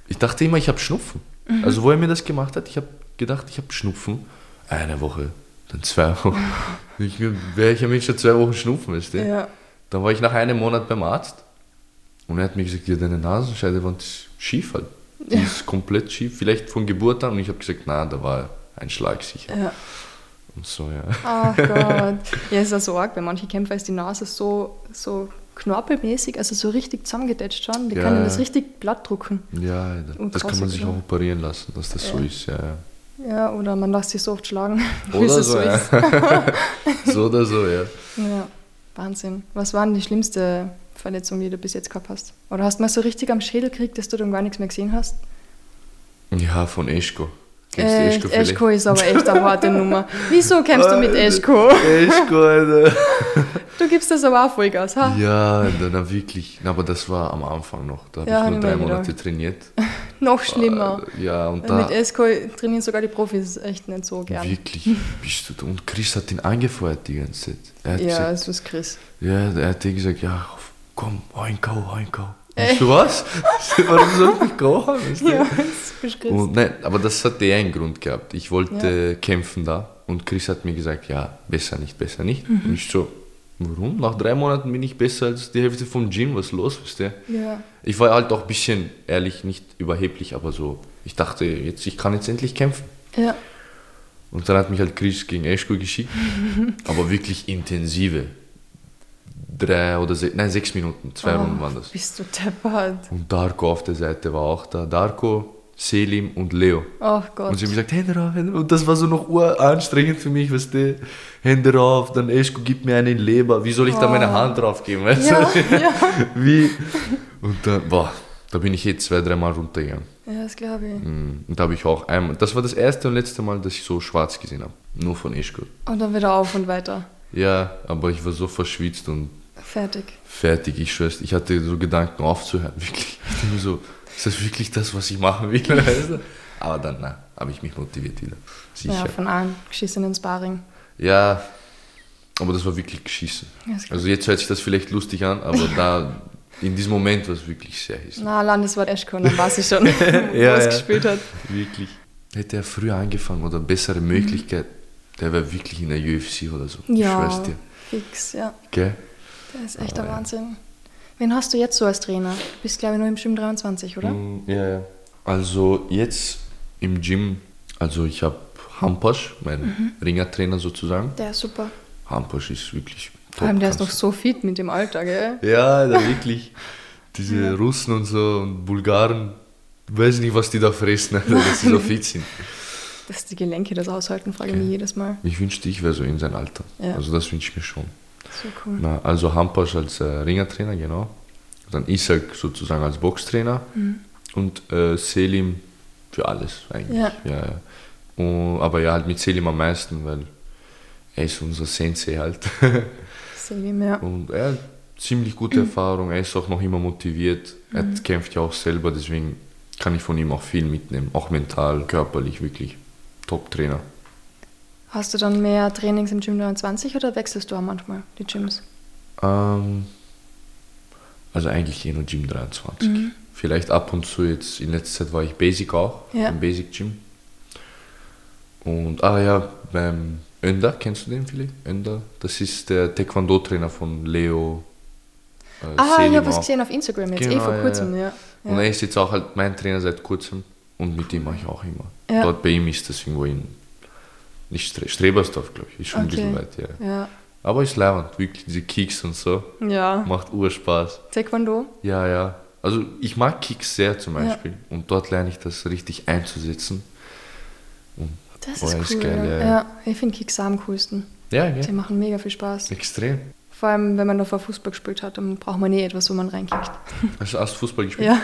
ich dachte immer, ich habe Schnupfen. Mhm. Also, wo er mir das gemacht hat, ich habe gedacht, ich habe Schnupfen. Eine Woche, dann zwei Wochen. Ich, welcher Mensch hat zwei Wochen Schnupfen, weißt du? Ja. Dann war ich nach einem Monat beim Arzt und er hat mir gesagt, ja, deine Nasenscheidewand ist schief halt. Die ist komplett schief, vielleicht von Geburt an. Und ich habe gesagt, na, da war ein Schlag sicher. ja. Und so, ja. Ach Gott. Ja, ist ja so arg. Bei manchen Kämpfern ist die Nase so, so knorpelmäßig, also so richtig zusammengedetscht schon. Die Ja. können das richtig glatt drucken. Ja, das Und kann man sich auch operieren lassen, dass das so Ja. ist, ja. ja. Oder man lässt sich so oft schlagen, bis Oder es so, so ja. ist. so oder so, ja. Ja, Wahnsinn. Was war denn die schlimmste Verletzung, die du bis jetzt gehabt hast? Oder hast du mal so richtig am Schädel gekriegt, dass du dann gar nichts mehr gesehen hast? Ja, von Eschko. Kennst du Eschko vielleicht? Eschko ist aber echt eine harte Nummer. Wieso kämpfst du mit Eschko? Eschko, Alter. Du gibst das aber auch Vollgas, ha? Ja, dann na, wirklich. Na, aber das war am Anfang noch. Da habe Ja, ich nur drei gedacht. Monate trainiert. Noch schlimmer. Äh, Ja, und da Mit Eschko trainieren sogar die Profis echt nicht so gern. wirklich bist du da. Und Chris hat ihn angefeuert die ganze Zeit. Er hat Ja, gesagt, es ist Chris. ja, er hat dir gesagt, ja, komm, hau ihn Ich so, was? Warum soll ich kochen? Weißt du? Ja, bist. Und nein, aber das hat eher einen Grund gehabt. Ich wollte kämpfen da und Chris hat mir gesagt, ja, besser nicht, besser nicht. Mhm. Und ich so, warum? Nach drei Monaten bin ich besser als die Hälfte vom Gym, was ist los, wisst ihr? Ja. Ich war halt auch ein bisschen, ehrlich, nicht überheblich, aber so, ich dachte, jetzt, ich kann jetzt endlich kämpfen. Ja. Und dann hat mich halt Chris gegen Eschko geschickt, aber wirklich intensive. Drei oder sechs, nein, sechs Minuten, zwei Oh, Runden waren das. Bist du deppert. Und Darko auf der Seite war auch da. Darko, Selim und Leo. Oh Gott. Und sie haben gesagt, Hände rauf, Hände rauf. Und das war so noch uranstrengend für mich, weißt du. Hände rauf, dann Eschko gibt mir einen Leber. Wie soll ich da meine Oh. Hand drauf geben, weißt ja, du? ja. Wie? Und dann, boah, da bin ich jetzt zwei, dreimal runtergegangen. ja, das glaube ich. Mm, Und da habe ich auch einmal, das war das erste und letzte Mal, dass ich so schwarz gesehen habe. Nur von Eschko. Und dann wieder auf und weiter. Ja, aber ich war so verschwitzt und Fertig. fertig, ich schwör's. Ich hatte so Gedanken aufzuhören, wirklich. Ich dachte mir so, ist das wirklich das, was ich machen will? Weißt du? Aber dann, na, habe ich mich motiviert wieder. Ja, Sicher. von allen geschissenen Sparring. Ja, aber das war wirklich geschissen. Ja, Also jetzt hört sich das vielleicht lustig an, aber da, in diesem Moment war es wirklich sehr hiss. Na, Landeswort Eschko, dann weiß ich schon, wo Ja, es ja. gespielt hat. Wirklich. Hätte er früher angefangen oder bessere Möglichkeit, der wäre wirklich in der UFC oder so. Ja, Ich schwör's dir. fix, ja. Gell? Der ist echt der ja. Wahnsinn. Wen hast du jetzt so als Trainer? Du bist, glaube ich, nur im Gym 23, oder? Mm, Ja, ja. Also jetzt im Gym, also ich habe Hampasch, mein Mhm. Ringertrainer sozusagen. Der ist super. Hampasch ist wirklich top. Vor allem, der ist noch so fit mit dem Alter, gell? Ja, da wirklich. Diese Russen und so und Bulgaren, weiß nicht, was die da fressen, Alter, dass sie so fit sind. Dass die Gelenke das aushalten, frage ich Okay. mich jedes Mal. Ich wünschte, ich wäre so in sein Alter. Ja. Also das wünsche ich mir schon. So cool. Na, also Hampasch als äh, Ringertrainer, genau. Dann Isaac sozusagen als Boxtrainer und äh, Selim für alles eigentlich. Ja. Ja. Und, aber ja, halt mit Selim am meisten, weil er ist unser Sensei halt. Selim, ja. und er hat ziemlich gute Erfahrung, er ist auch noch immer motiviert. Er kämpft ja auch selber, deswegen kann ich von ihm auch viel mitnehmen. Auch mental, körperlich, wirklich Top-Trainer. Hast du dann mehr Trainings im Gym 23 oder wechselst du auch manchmal die Gyms? Ähm, also eigentlich eh nur Gym 23. Mhm. Vielleicht ab und zu jetzt, in letzter Zeit war ich Basic auch, Ja. im Basic Gym. Und, ah ja, beim Önder, kennst du den vielleicht? Önder, das ist der Taekwondo-Trainer von Leo. Äh, Ah, ich habe was gesehen auf Instagram jetzt, eh Genau, vor ja, kurzem, ja. Und ja. er ist jetzt auch halt mein Trainer seit kurzem und mit dem mache ich auch immer. Dort bei ihm ist das irgendwo in, nicht Stre Strebersdorf, glaube ich, ist schon ein bisschen weit, ja. Ja. Aber ist leibend, wirklich, diese Kicks und so, ja. macht Urspaß. Taekwondo? Ja, ja. Also ich mag Kicks sehr zum Beispiel und dort lerne ich das richtig einzusetzen. Und Das Oh, ist ja, cool. ist geil, ja. ja, ja. ja, ich finde Kicks am coolsten. ja, Die gell? machen mega viel Spaß. Extrem. Vor allem, wenn man davor Fußball gespielt hat, dann braucht man eh etwas, wo man reinkickt. Hast du erst Fußball gespielt? Ja.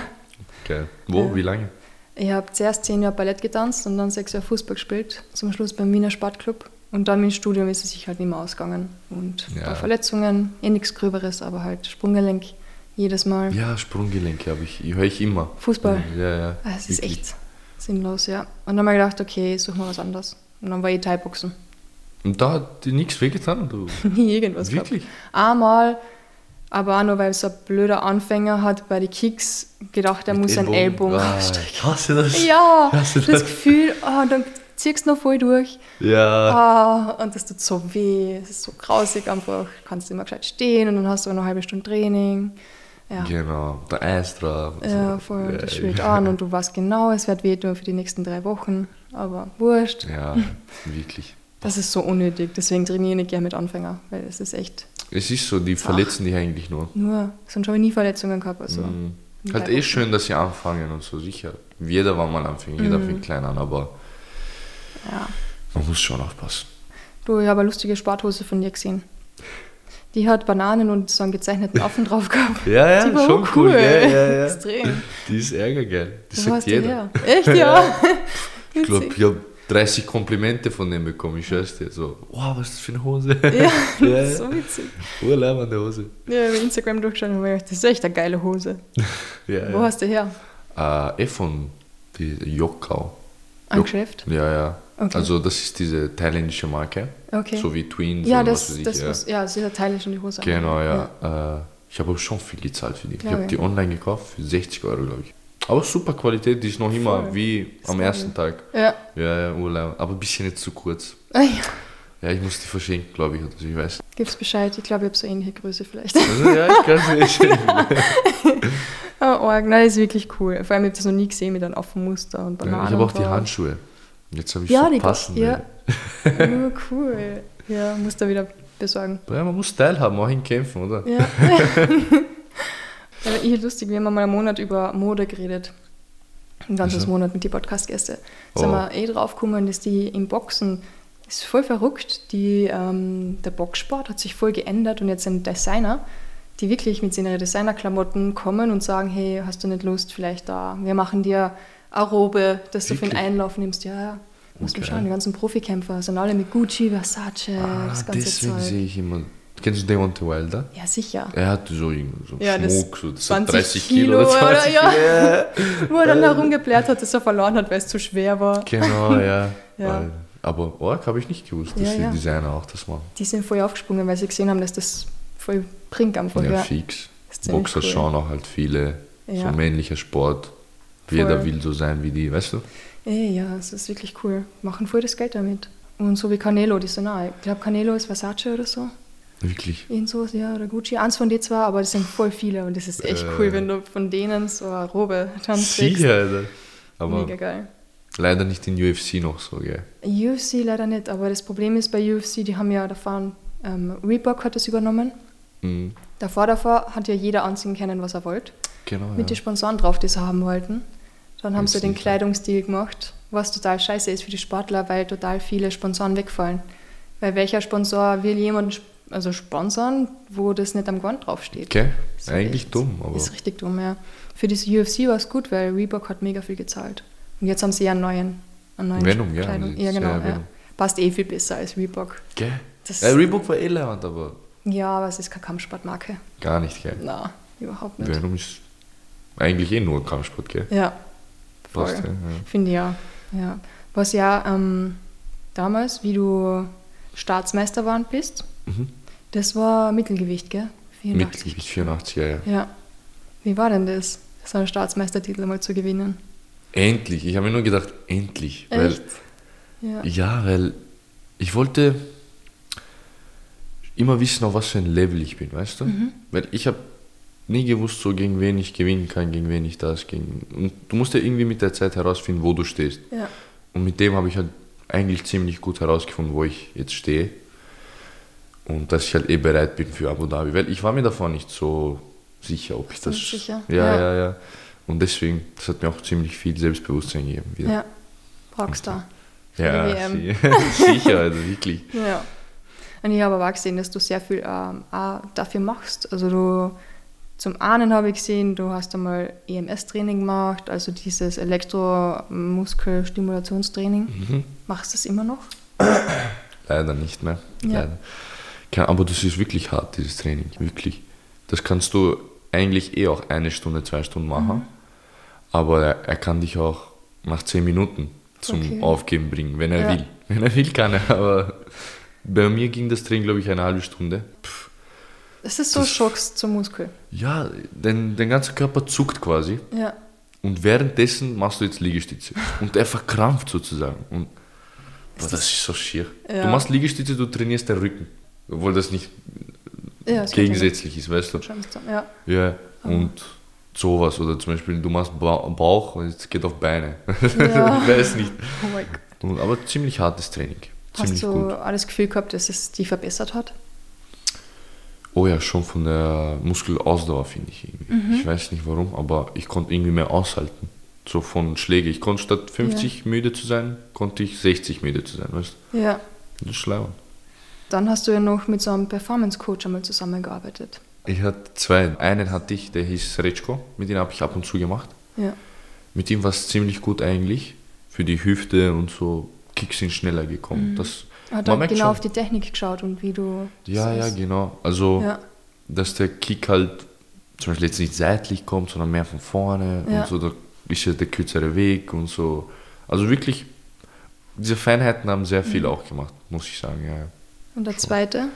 Geil. Wo? Ja. Wie lange? Ich habe zuerst zehn Jahre Ballett getanzt und dann sechs Jahre Fußball gespielt. Zum Schluss beim Wiener Sportclub. Und dann im Studium ist es sich halt nicht mehr ausgegangen. Und Ja. Verletzungen, eh nichts Gröberes, aber halt Sprunggelenk jedes Mal. Ja, Sprunggelenke habe ich, höre ich immer. Fußball. Ja, ja. Ah, Es ist wirklich. echt sinnlos, ja. Und dann habe ich gedacht, okay, ich suche mal was anderes. Und dann war ich Thai-Boxen. Und da hat dir nichts wehgetan? Du? Nie irgendwas gehabt. Wirklich? Einmal, aber auch nur, weil so ein blöder Anfänger hat bei den Kicks gedacht, er Mit muss einen Ellbogen Ah, ich hasse das. Ja, Hast du das, das? Gefühl, oh, dann ziehst du noch voll durch. Ja. Ah, und das tut so weh, es ist so grausig einfach. Kannst immer gescheit stehen und dann hast du noch eine halbe Stunde Training. Ja, Genau, der Eis drauf. ja voll, Ja, das schwillt an und du weißt genau, es wird weh tun für die nächsten drei Wochen. Aber wurscht, Ja, wirklich. Das ist so unnötig. Deswegen trainiere ich nicht gerne mit Anfängern, weil es ist echt Es ist so, die verletzen dich eigentlich nur. nur, sonst habe ich nie Verletzungen gehabt. Also. Mhm. Halt eh schön, dass sie anfangen und so, sicher. Jeder war mal Anfänger, jeder Mhm. fängt klein an, aber Ja. man muss schon aufpassen. Du, ich habe eine lustige Sporthose von dir gesehen. Die hat Bananen und so einen gezeichneten Affen drauf gehabt. Ja, Die war auch cool. Extrem. Die ist ärgergeil. Das Wo sagt jeder. Echt, ja? Ich glaube, ich habe 30 Komplimente von dem bekommen, ich schwör's dir. So, wow, was ist das für eine Hose? Ja, ja, das ist ja. so witzig. Urleibende Hose. Ja, bei Instagram durchgeschaut und gedacht, das ist echt eine geile Hose. Ja, Wo ja. hast du her? Äh, eh von die Jokau. Ein Jo- Geschäft? Ja, ja. Okay. Also das ist diese thailändische Marke. Okay. So wie Twins ja, das, was ich. das ja. was, ja, das ist ja die Hose. Genau, ja. Äh, Ich habe aber schon viel gezahlt für die. Glaub ich habe die online gekauft für 60 Euro, glaube ich. Aber super Qualität, die ist noch immer Voll. wie am ersten Tag. Ja. Ja, ja, Urlaub. Aber ein bisschen jetzt zu kurz. Ah, ja. Ja, ich muss die verschenken, glaube ich, oder so, ich weiß. Gib's Bescheid. Ich glaube, ich habe so ähnliche Größe vielleicht. Also, ja, ich kann es nicht schenken. oh, arg. Nein, ist wirklich cool. Vor allem, ich habe das noch nie gesehen mit einem offenen Muster und Ja, Bananen. ich habe auch die. Handschuhe. Jetzt habe ich Ja, so die passende. Ja. oh, cool. Ja, muss da wieder besorgen. Ja, man muss teilhaben, auch in Kämpfen, oder? Ja. ja ich lustig, wir haben mal einen Monat über Mode geredet. Ein ganzes Also? Monat mit den Podcast-Gästen. Da sind Oh. wir eh drauf gekommen, dass die im Boxen ist voll verrückt. Die, ähm, der Boxsport hat sich voll geändert und jetzt sind Designer, die wirklich mit ihren Designerklamotten kommen und sagen, hey, hast du nicht Lust, vielleicht da, wir machen dir eine Robe, dass du für den Wirklich? Einlauf nimmst. Ja, ja. Musst du Okay. schauen, die ganzen Profikämpfer sind alle mit Gucci, Versace, Ah, das ganze deswegen Zeug. sehe ich immer. Kennst du Deontay Wilder? Ja, sicher. Er hatte so, so Ja, das Schmuck, so das hat 20 30 Kilo oder Kilo, 20 oder? Ja. Kilo. Wo er dann herumgeblärt hat, dass er verloren hat, weil es zu schwer war. Genau, ja. Ja. Aber Org habe ich nicht gewusst, dass die. Designer auch das machen. Die sind voll aufgesprungen, weil sie gesehen haben, dass das voll bringt einfach. Ja, Ja, fix. Boxer cool. schauen auch halt viele. So männlicher Sport. Voll. Jeder will so sein wie die, weißt du? Ey, ja, es ist wirklich cool. Machen voll das Geld damit. Und so wie Canelo, die sind auch. Ich glaube, Canelo ist Versace oder so. Wirklich. Irgend sowas, ja, oder Gucci. Eins von den zwei, aber das sind voll viele und das ist echt Äh. cool, wenn du von denen so eine Robe dann. Sicher, Alter. Aber Mega geil. leider nicht in UFC noch so, gell? UFC leider nicht, aber das Problem ist bei UFC, die haben ja davon, ähm, Reebok hat das übernommen. Mhm. Davor, davor hat ja jeder anziehen können, was er wollte. Genau, Mit den ja. Sponsoren drauf, die sie haben wollten. Dann haben sie den. Kleidungsstil gemacht, was total scheiße ist für die Sportler, weil total viele Sponsoren wegfallen. Weil welcher Sponsor will jemanden also sponsern, wo das nicht am Gewand draufsteht? Okay, Ist eigentlich echt- dumm, aber Ist richtig dumm, ja. Für das UFC war es gut, weil Reebok hat mega viel gezahlt. Und jetzt haben sie ja einen neuen, einen neuen Venom, ja, Ja, ist genau. ja Ja. Passt eh viel besser als Reebok. Gell? Das- Ja, Reebok war eh leibend, aber Ja, aber es ist keine Kampfsportmarke. gar nicht, gell? Na, überhaupt nicht. Venom ist eigentlich eh nur Kampfsport, gell? Ja, voll. Passt, ja. Finde ich ja. ja. Was ja ähm, damals, wie du Staatsmeister geworden bist, Mhm. das war Mittelgewicht, gell? 84 Mittelgewicht 84, ja, ja. Ja. Wie war denn das, so einen Staatsmeistertitel mal zu gewinnen? Endlich. Ich habe mir nur gedacht, endlich. Weil, Echt? Ja. ja, weil ich wollte immer wissen, auf was für ein Level ich bin, weißt du? Mhm. Weil ich habe nie gewusst, so gegen wen ich gewinnen kann, gegen wen ich das gegen. Und du musst ja irgendwie mit der Zeit herausfinden, wo du stehst. ja. Und mit dem habe ich halt eigentlich ziemlich gut herausgefunden, wo ich jetzt stehe. Und dass ich halt eh bereit bin für Abu Dhabi. Weil ich war mir davor nicht so sicher, ob ich das. sicher? Ja, Ja. ja, ja, Und deswegen, das hat mir auch ziemlich viel Selbstbewusstsein gegeben. Wieder. Ja. Rockstar. Ja, sicher, also wirklich. Ja. Und ich habe aber auch gesehen, dass du sehr viel ähm, dafür machst. Also du, zum einen habe ich gesehen, du hast einmal EMS-Training gemacht, also dieses Elektromuskelstimulationstraining. Mhm. Machst du das immer noch? Leider nicht mehr. Ja. Leider. Aber das ist wirklich hart, dieses Training. Wirklich. Das kannst du eigentlich eh auch eine Stunde, zwei Stunden machen. Mhm. Aber er, er kann dich auch nach zehn Minuten zum Okay. Aufgeben bringen, wenn er Ja. will. Wenn er will, kann er. Aber bei mir ging das Training, glaube ich, eine halbe Stunde. Pff, Das ist so Das- Schocks zum Muskel. ja, denn dein ganzer Körper zuckt quasi. Ja. Und währenddessen machst du jetzt Liegestütze. Und er verkrampft sozusagen. Und boah, das ist so schier. Ja. Du machst Liegestütze, du trainierst den Rücken. Obwohl das nicht ja das gegensätzlich ist, weißt du? Ja. Ja, und sowas. Oder zum Beispiel, du machst ba Bauch und es geht auf Beine. Ja. ich weiß nicht. Oh. Und, aber ziemlich hartes Training. Hast Ziemlich du gut. das Gefühl gehabt, dass es die verbessert hat? Oh ja, schon von der Muskelausdauer, finde ich irgendwie. Mhm. Ich weiß nicht warum, aber ich konnte irgendwie mehr aushalten. So von Schläge. Ich konnte statt 50 müde zu sein, konnte ich 60 müde zu sein, weißt Ja. du? Das ist schlau. Dann hast du ja noch mit so einem Performance-Coach einmal zusammengearbeitet. Ich hatte zwei. Einen hatte ich, der hieß Rechko, mit dem habe ich ab und zu gemacht. Ja. Mit ihm war es ziemlich gut eigentlich. Für die Hüfte und so Kicks sind schneller gekommen. Das, Er hat man genau schon, auf die Technik geschaut und wie du. Ja, ja, genau. Also, Ja. dass der Kick halt zum Beispiel jetzt nicht seitlich kommt, sondern mehr von vorne Ja. und so, da ist ja der kürzere Weg und so. Also wirklich, diese Feinheiten haben sehr viel Mhm. auch gemacht, muss ich sagen, ja. Und der zweite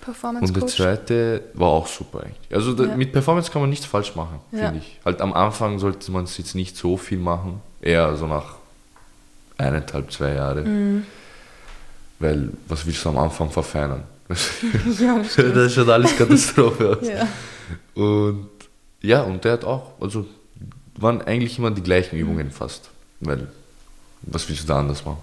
Performance Und der zweite war auch super eigentlich. Also da, Ja. mit Performance kann man nichts falsch machen, Ja. finde ich. Halt am Anfang sollte man es jetzt nicht so viel machen, eher so nach eineinhalb, zwei Jahre. Mhm. Weil was willst du am Anfang verfeinern? Ja, das schaut alles Katastrophe aus. ja. Und ja, und der hat auch, also waren eigentlich immer die gleichen Übungen fast. Weil, was willst du da anders machen?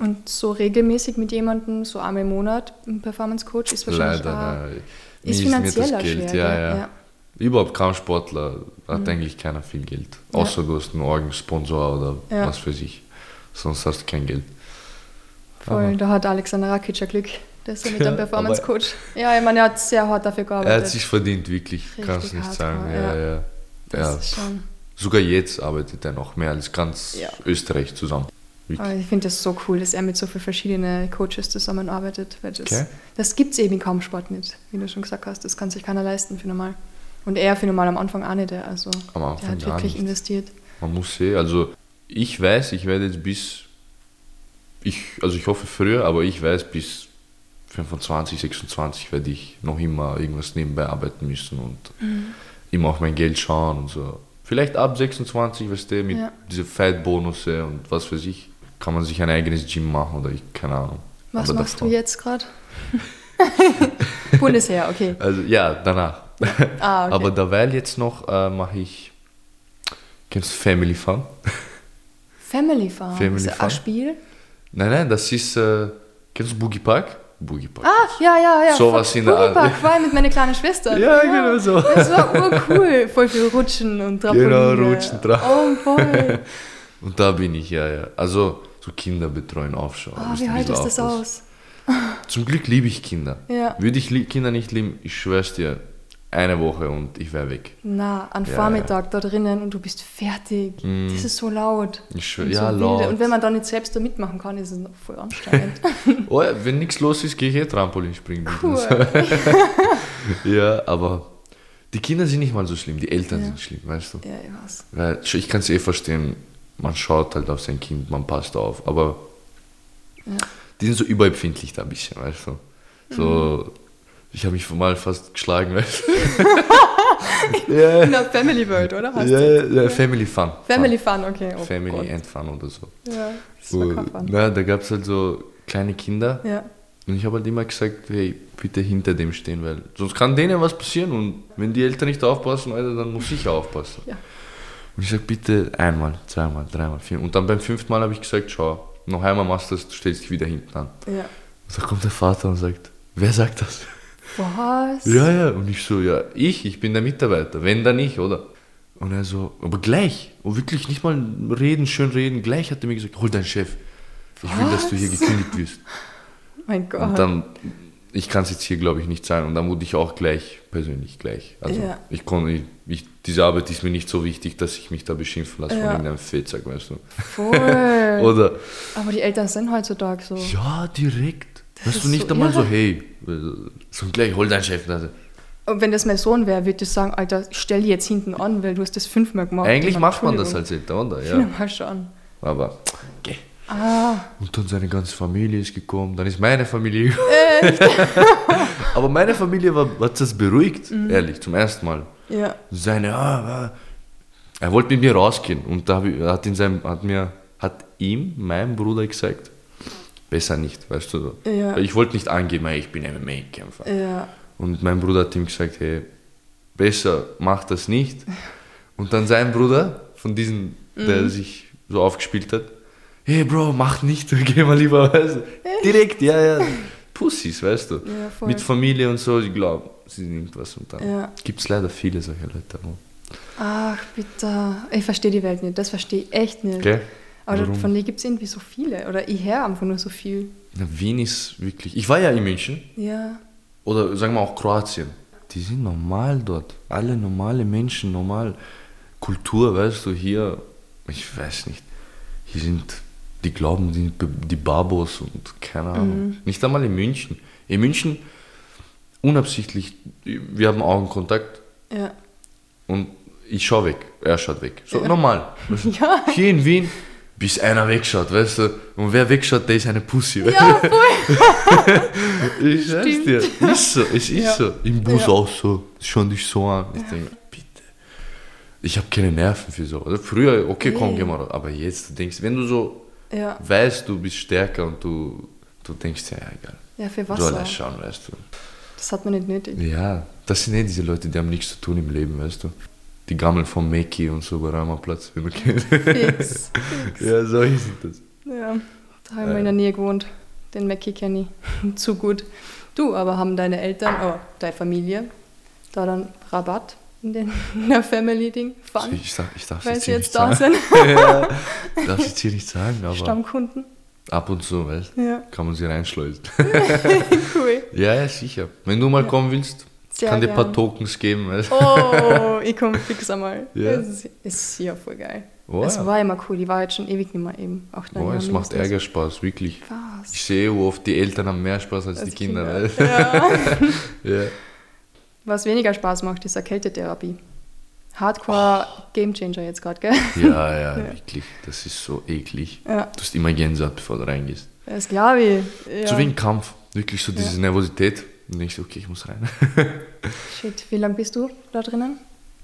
Und so regelmäßig mit jemandem, so einmal im Monat, ein Performance Coach ist wahrscheinlich Leider, auch, ist Mir mir finanzieller schwer. ja, ja. ja. Überhaupt kaum Sportler hat eigentlich keiner viel Geld. Außer du hast einen Orgensponsor oder was für sich. Sonst hast du kein Geld. Voll, Aber- da hat Alexander Rakic ja Glück. Der ist ja mit einem Performance Coach. Ja, ich meine, er hat sehr hart dafür Er gearbeitet. hat sich verdient, wirklich. Kannst du nicht sagen. ja. Ja, ja. das ja. ist schon. Sogar jetzt arbeitet er noch mehr als ganz. Österreich zusammen. Ich finde das so cool, dass er mit so vielen verschiedenen Coaches zusammenarbeitet. Weil das Okay. das gibt es eben kaum Sport nicht, wie du schon gesagt hast. Das kann sich keiner leisten für normal. Und er für normal am Anfang auch nicht. Also Am der Anfang hat gar wirklich nicht. investiert. Man muss sehen, also ich weiß, ich werde jetzt bis, ich, also ich hoffe früher, aber ich weiß, bis 25, 26 werde ich noch immer irgendwas nebenbei arbeiten müssen und Mhm. immer auf mein Geld schauen und so. Vielleicht ab 26, weißt du, mit Ja. diese Fight-Bonusse und was weiß ich, kann man sich ein eigenes Gym machen oder ich, keine Ahnung. Was Aber machst davor- du jetzt gerade? Bundesheer, okay. Also ja, danach. Ah, okay. Aber derweil jetzt noch äh, mache ich, kennst du Family Fun? Family Farm. Family ist das Farm. ein Spiel? Nein, nein, das ist, äh, kennst du Boogie Park? Boogie Park. Ah, ja, ja, ja. Sowas Voll- in der Art. Boogie-Park, war mit meiner kleinen Schwester. Ja, genau so. Das war urcool. Voll viel Rutschen und Trampoline. Genau, Rutschen, Tra- Oh, voll. Und da bin ich, ja, ja. Also Kinder betreuen, aufschauen. Oh, musst wie hält bisschen das aus? Zum Glück liebe ich Kinder. Ja. Würde ich Kinder nicht lieben, ich schwör's dir, eine Woche und ich wäre weg. Na, an Ja. Vormittag da drinnen und du bist fertig. Das ist so laut. Ich schwör, ja, so laut. wilde. Und wenn man dann nicht selbst da mitmachen kann, ist es noch voll anstrengend. Oh, ja, wenn nichts los ist, gehe ich eh Trampolin springen. cool. Ja, aber die Kinder sind nicht mal so schlimm, die Eltern Ja. sind schlimm, weißt du. Ja, ich weiß. Weil ich kann es eh verstehen, man schaut halt auf sein Kind, man passt auf, aber Ja. die sind so überempfindlich da ein bisschen, weißt du. So, ich habe mich mal fast geschlagen, weißt du. ja, In der Family World, oder? Heißt das? ja, Family Fun. Family Fun, okay. Oh Fun. Family Gott. and Fun oder so. Ja, das war Fun. na, da gab es halt so kleine Kinder Ja. und ich habe halt immer gesagt, hey, bitte hinter dem stehen, weil sonst kann denen was passieren und wenn die Eltern nicht aufpassen, Alter, dann muss ich aufpassen. Ja. Und ich sag bitte einmal, zweimal, dreimal, vier. Und dann beim fünften Mal habe ich gesagt, schau, noch einmal machst du das, du stellst dich wieder hinten an. ja. Und da kommt der Vater und sagt, wer sagt das? Was? Ja, ja. Und ich so, ja, ich, ich bin der Mitarbeiter, wenn dann ich, oder? Und er so, aber gleich. Und wirklich nicht mal reden, schön reden. Gleich hat er mir gesagt, hol deinen Chef. Ich will, dass du hier Was? gekündigt wirst. Mein Gott. Und dann, ich kann es jetzt hier, glaube ich, nicht sagen. Und dann wurde ich auch gleich, persönlich gleich. Also Ja. ich konnte, ich, ich, diese Arbeit ist mir nicht so wichtig, dass ich mich da beschimpfen lasse von Ja. irgendeinem Fettsack, weißt du. Voll. Oder, Aber die Eltern sind heutzutage so. ja, direkt. Das weißt du, nicht so einmal so, irre. hey, so gleich, hol deinen Chef. Also, Und wenn das mein Sohn wäre, würde ich sagen, Alter, stell dich jetzt hinten an, weil du hast das fünfmal gemacht. eigentlich macht man das als Eltern, oder? Ja. Ja. Mal schon. Aber, geh. Ah, Und dann seine ganze Familie ist gekommen, dann ist meine Familie Aber meine Familie war, hat das beruhigt, Mhm. ehrlich, zum ersten Mal. Ja. Seine, ah, ah. er wollte mit mir rausgehen und da ich, hat, in seinem, hat mir, hat ihm, meinem Bruder gesagt, besser nicht, weißt du. Ja. Ich wollte nicht angeben, ich bin MMA-Kämpfer. Ja. Und mein Bruder hat ihm gesagt, hey, besser mach das nicht. Und dann sein Bruder, von diesen, Mhm. der sich so aufgespielt hat, hey Bro, mach nicht, geh mal lieber, weißt du. Direkt, ja, ja. Pussys, weißt du. Ja. Mit Familie und so, ich glaube, sie nimmt was und dann Ja. gibt es leider viele solche Leute. Ach, bitte. Ich verstehe die Welt nicht. Das verstehe ich echt nicht. Okay? Aber Warum? von dir gibt es irgendwie so viele. Oder ich höre einfach nur so viel. Na, Wien ist wirklich, ich war ja in München Ja. oder sagen wir auch Kroatien. Die sind normal dort. Alle normale Menschen, normal. Kultur, weißt du, hier, ich weiß nicht, hier sind, die glauben, die, die Babos und keine Ahnung. Nicht einmal in München. In München, unabsichtlich, wir haben Augenkontakt Ja. und ich schaue weg, er schaut weg. So Ja. normal. Ja. Hier in Wien, bis einer wegschaut, weißt du? Und wer wegschaut, der ist eine Pussy. Ja, voll. ich Stimmt. dir, ist so, es ist Ja. so. Im Bus auch so, schon dich so an. Ich denke, bitte. Ich habe keine Nerven für so. Also früher, okay, komm, Nee. geh mal raus. Aber jetzt, du denkst, wenn du so weißt, du bist stärker und du, du denkst, ja, egal. ja für Du Wasser. allein schauen, weißt du. Das hat man nicht nötig. Ja, das sind eh diese Leute, die haben nichts zu tun im Leben, weißt du. Die Gammeln von Meki und so bei Ramaplatz, wenn du kennst. Fix. Fix. ja, solche sind das. Ja, da haben wir in der Nähe gewohnt. Den Mackie kenne ich zu gut. Du, aber haben deine Eltern, oh, deine Familie, da dann Rabatt in, den, in der Family-Ding fahren, ich, sag, ich darf weil sie jetzt nicht da sagen. sind, ja, ich darf jetzt hier nicht sagen, aber Stammkunden. Ab und zu, weißt du, Ja, kann man sie reinschleusen. cool. ja, ja, sicher. Wenn du mal kommen willst, Sehr kann dir ein paar. Tokens geben, weißt. Oh, ich komme fix einmal. Ja. Es ist, ja voll geil. Oh, es ja. war immer cool, ich war jetzt schon ewig nicht mehr eben. Auch Oh, es macht Ärger Spaß, wirklich. Was? Ich sehe, wie oft die Eltern haben mehr Spaß als, Als die Kinder. Kinder. Ja. Ja. Was weniger Spaß macht, ist Erkältetherapie. Hardcore Gamechanger jetzt gerade, gell? Ja, ja, wirklich. Das ist so eklig. Ja, Du hast immer Gänsehaut, bevor du reingehst. das glaube ich. Ja. So wie ein Kampf. Wirklich so diese Nervosität. Und denkst du, okay, ich muss rein. Shit, wie lange bist du da drinnen?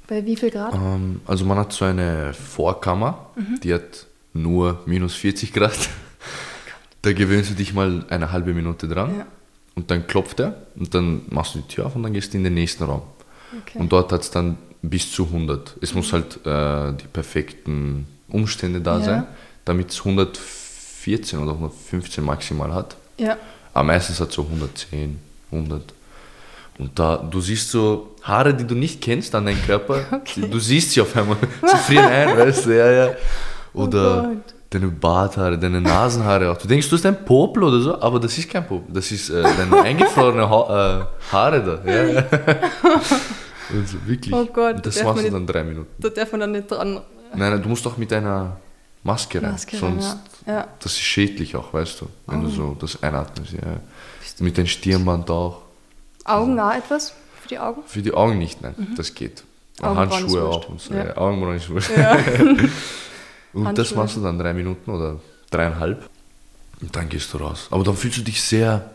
Bei wie viel Grad? Ähm, also man hat so eine Vorkammer, Mhm. die hat nur minus 40 Grad. Da gewöhnst du dich mal eine halbe Minute dran. Ja. Und dann klopft er und dann machst du die Tür auf und dann gehst du in den nächsten Raum. Okay. Und dort hat es dann bis zu 100. Es muss halt äh, die perfekten Umstände da Ja. sein, damit es 114 oder 115 maximal hat. ja, Aber meistens hat so 110, 100. Und da, du siehst so Haare, die du nicht kennst an deinem Körper. Okay. Du siehst sie auf einmal. Sie frieren ein, weißt du, ja, ja. Oder Oh deine Barthaare, deine Nasenhaare auch. Du denkst, du hast ein Popel oder so, aber das ist kein Popel. Das ist äh, deine eingefrorene ha äh, Haare da. Ja. Also wirklich. Oh Gott, das machst du dann drei Minuten. da darf man dann nicht dran. Nein, nein, du musst doch mit einer Maske rein. Maske rein, sonst, ja. Ja. das ist schädlich auch, weißt du, wenn Oh. du so das einatmest. Ja. Mit dem Stirnband auch. Augen auch etwas für die Augen? Für die Augen nicht, nein, das geht. Und Mhm. Handschuhe auch und so. Ja. Augenbrauen ist wurscht. Und das machst du dann drei Minuten oder dreieinhalb. Und dann gehst du raus. Aber dann fühlst du dich sehr,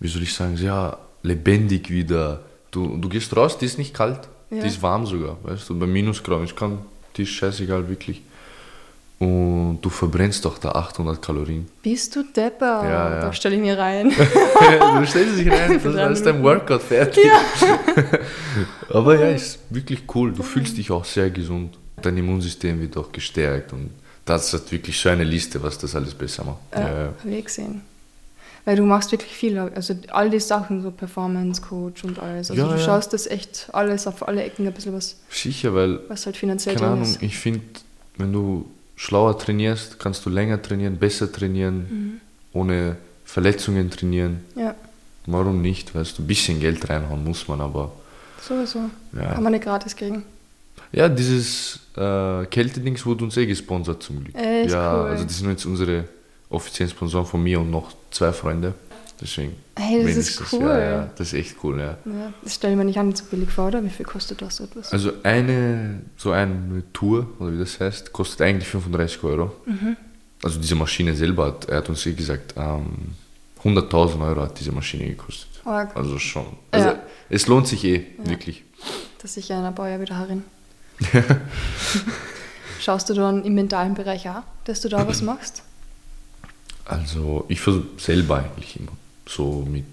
wie soll ich sagen, sehr lebendig wieder. Du, du gehst raus, die ist nicht kalt, Ja. die ist warm sogar, weißt du, bei Minusgraden. Ich kann, die ist scheißegal, wirklich. Und du verbrennst doch da 800 Kalorien. Bist du Depper? Ja, ja. Da stelle ich mir rein. du stellst dich rein, das ist dein. Workout fertig. Aber ja, ist wirklich cool. Du fühlst dich auch sehr gesund. Dein Immunsystem wird auch gestärkt und das hat wirklich so eine Liste, was das alles besser macht. Ja, Ja, ja. habe ich gesehen. Weil du machst wirklich viel, also all die Sachen, so Performance Coach und alles. Also Ja, du ja. schaust das echt alles auf alle Ecken ein bisschen was, Sicher, weil, was halt finanziell keine Ahnung, ist. ich finde, wenn du schlauer trainierst, kannst du länger trainieren, besser trainieren, Mhm. ohne Verletzungen trainieren. Ja, Warum nicht? Weißt du, ein bisschen Geld reinhauen muss man, aber sowieso. ja. Kann man nicht gratis kriegen. Ja, dieses äh, Kältedings wurde uns eh gesponsert zum Glück. Echt ja, cool. also das sind jetzt unsere offiziellen Sponsoren von mir und noch zwei Freunde. Deswegen. Hey, das ist cool. Ja, ja, das ist echt cool, ja. Ja, das stelle ich mir nicht an so billig vor, oder? Wie viel kostet das etwas? Also eine, so eine Tour, oder wie das heißt, kostet eigentlich 35 Euro. Mhm. Also diese Maschine selber, hat, er hat uns gesagt, ähm, 100.000 Euro hat diese Maschine gekostet. Arg. Also schon. Also Ja. es lohnt sich eh, wirklich. Das ist sicher einer Bauer wieder herin. Schaust du dann im mentalen Bereich auch, dass du da was machst? Also ich versuche selber eigentlich immer. So mit.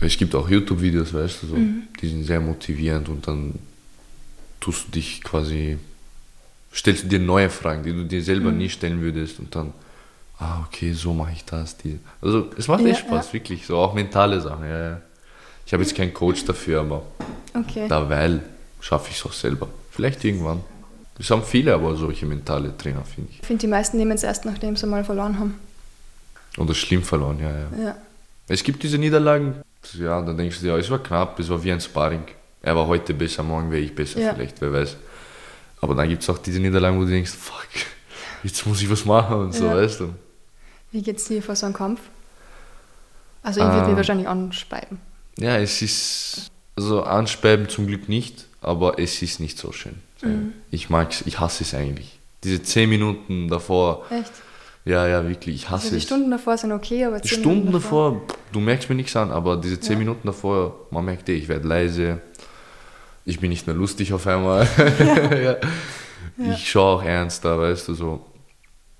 Es gibt auch YouTube-Videos, weißt du, so, die sind sehr motivierend und dann tust du dich quasi, stellst du dir neue Fragen, die du dir selber nie stellen würdest und dann, ah, okay, so mache ich das. Die. Also es macht Ja, echt Spaß, wirklich. So auch mentale Sachen, ja, ja. Ich habe jetzt keinen Coach dafür, aber Okay. derweil schaffe ich es auch selber. Vielleicht irgendwann. Es haben viele aber solche mentale Trainer, finde ich. Ich finde, die meisten nehmen es erst, nachdem sie mal verloren haben. Oder schlimm verloren, ja, ja. Ja. Es gibt diese Niederlagen, ja, dann denkst du dir, ja, es war knapp, es war wie ein Sparring. Er war heute besser, morgen wäre ich besser Ja. vielleicht, wer weiß. Aber dann gibt es auch diese Niederlagen, wo du denkst, fuck, jetzt muss ich was machen und so, weißt du. Wie geht's dir vor so einem Kampf? Also, ich würde mich Ähm. wahrscheinlich anspeiben. Ja, es ist, also anspeiben zum Glück nicht, aber es ist nicht so schön. Mhm. Ich mag's, ich hasse es eigentlich. Diese 10 Minuten davor. Echt? Ja, ja, wirklich. Ich hasse Also die es. Stunden davor sind okay, aber Die zehn Stunden Minuten davor, du merkst mir nichts an, aber diese 10 Ja. Minuten davor, man merkt eh, ich werde leise. Ich bin nicht mehr lustig auf einmal. ja. Ja. Ich schaue auch ernster, weißt du, so.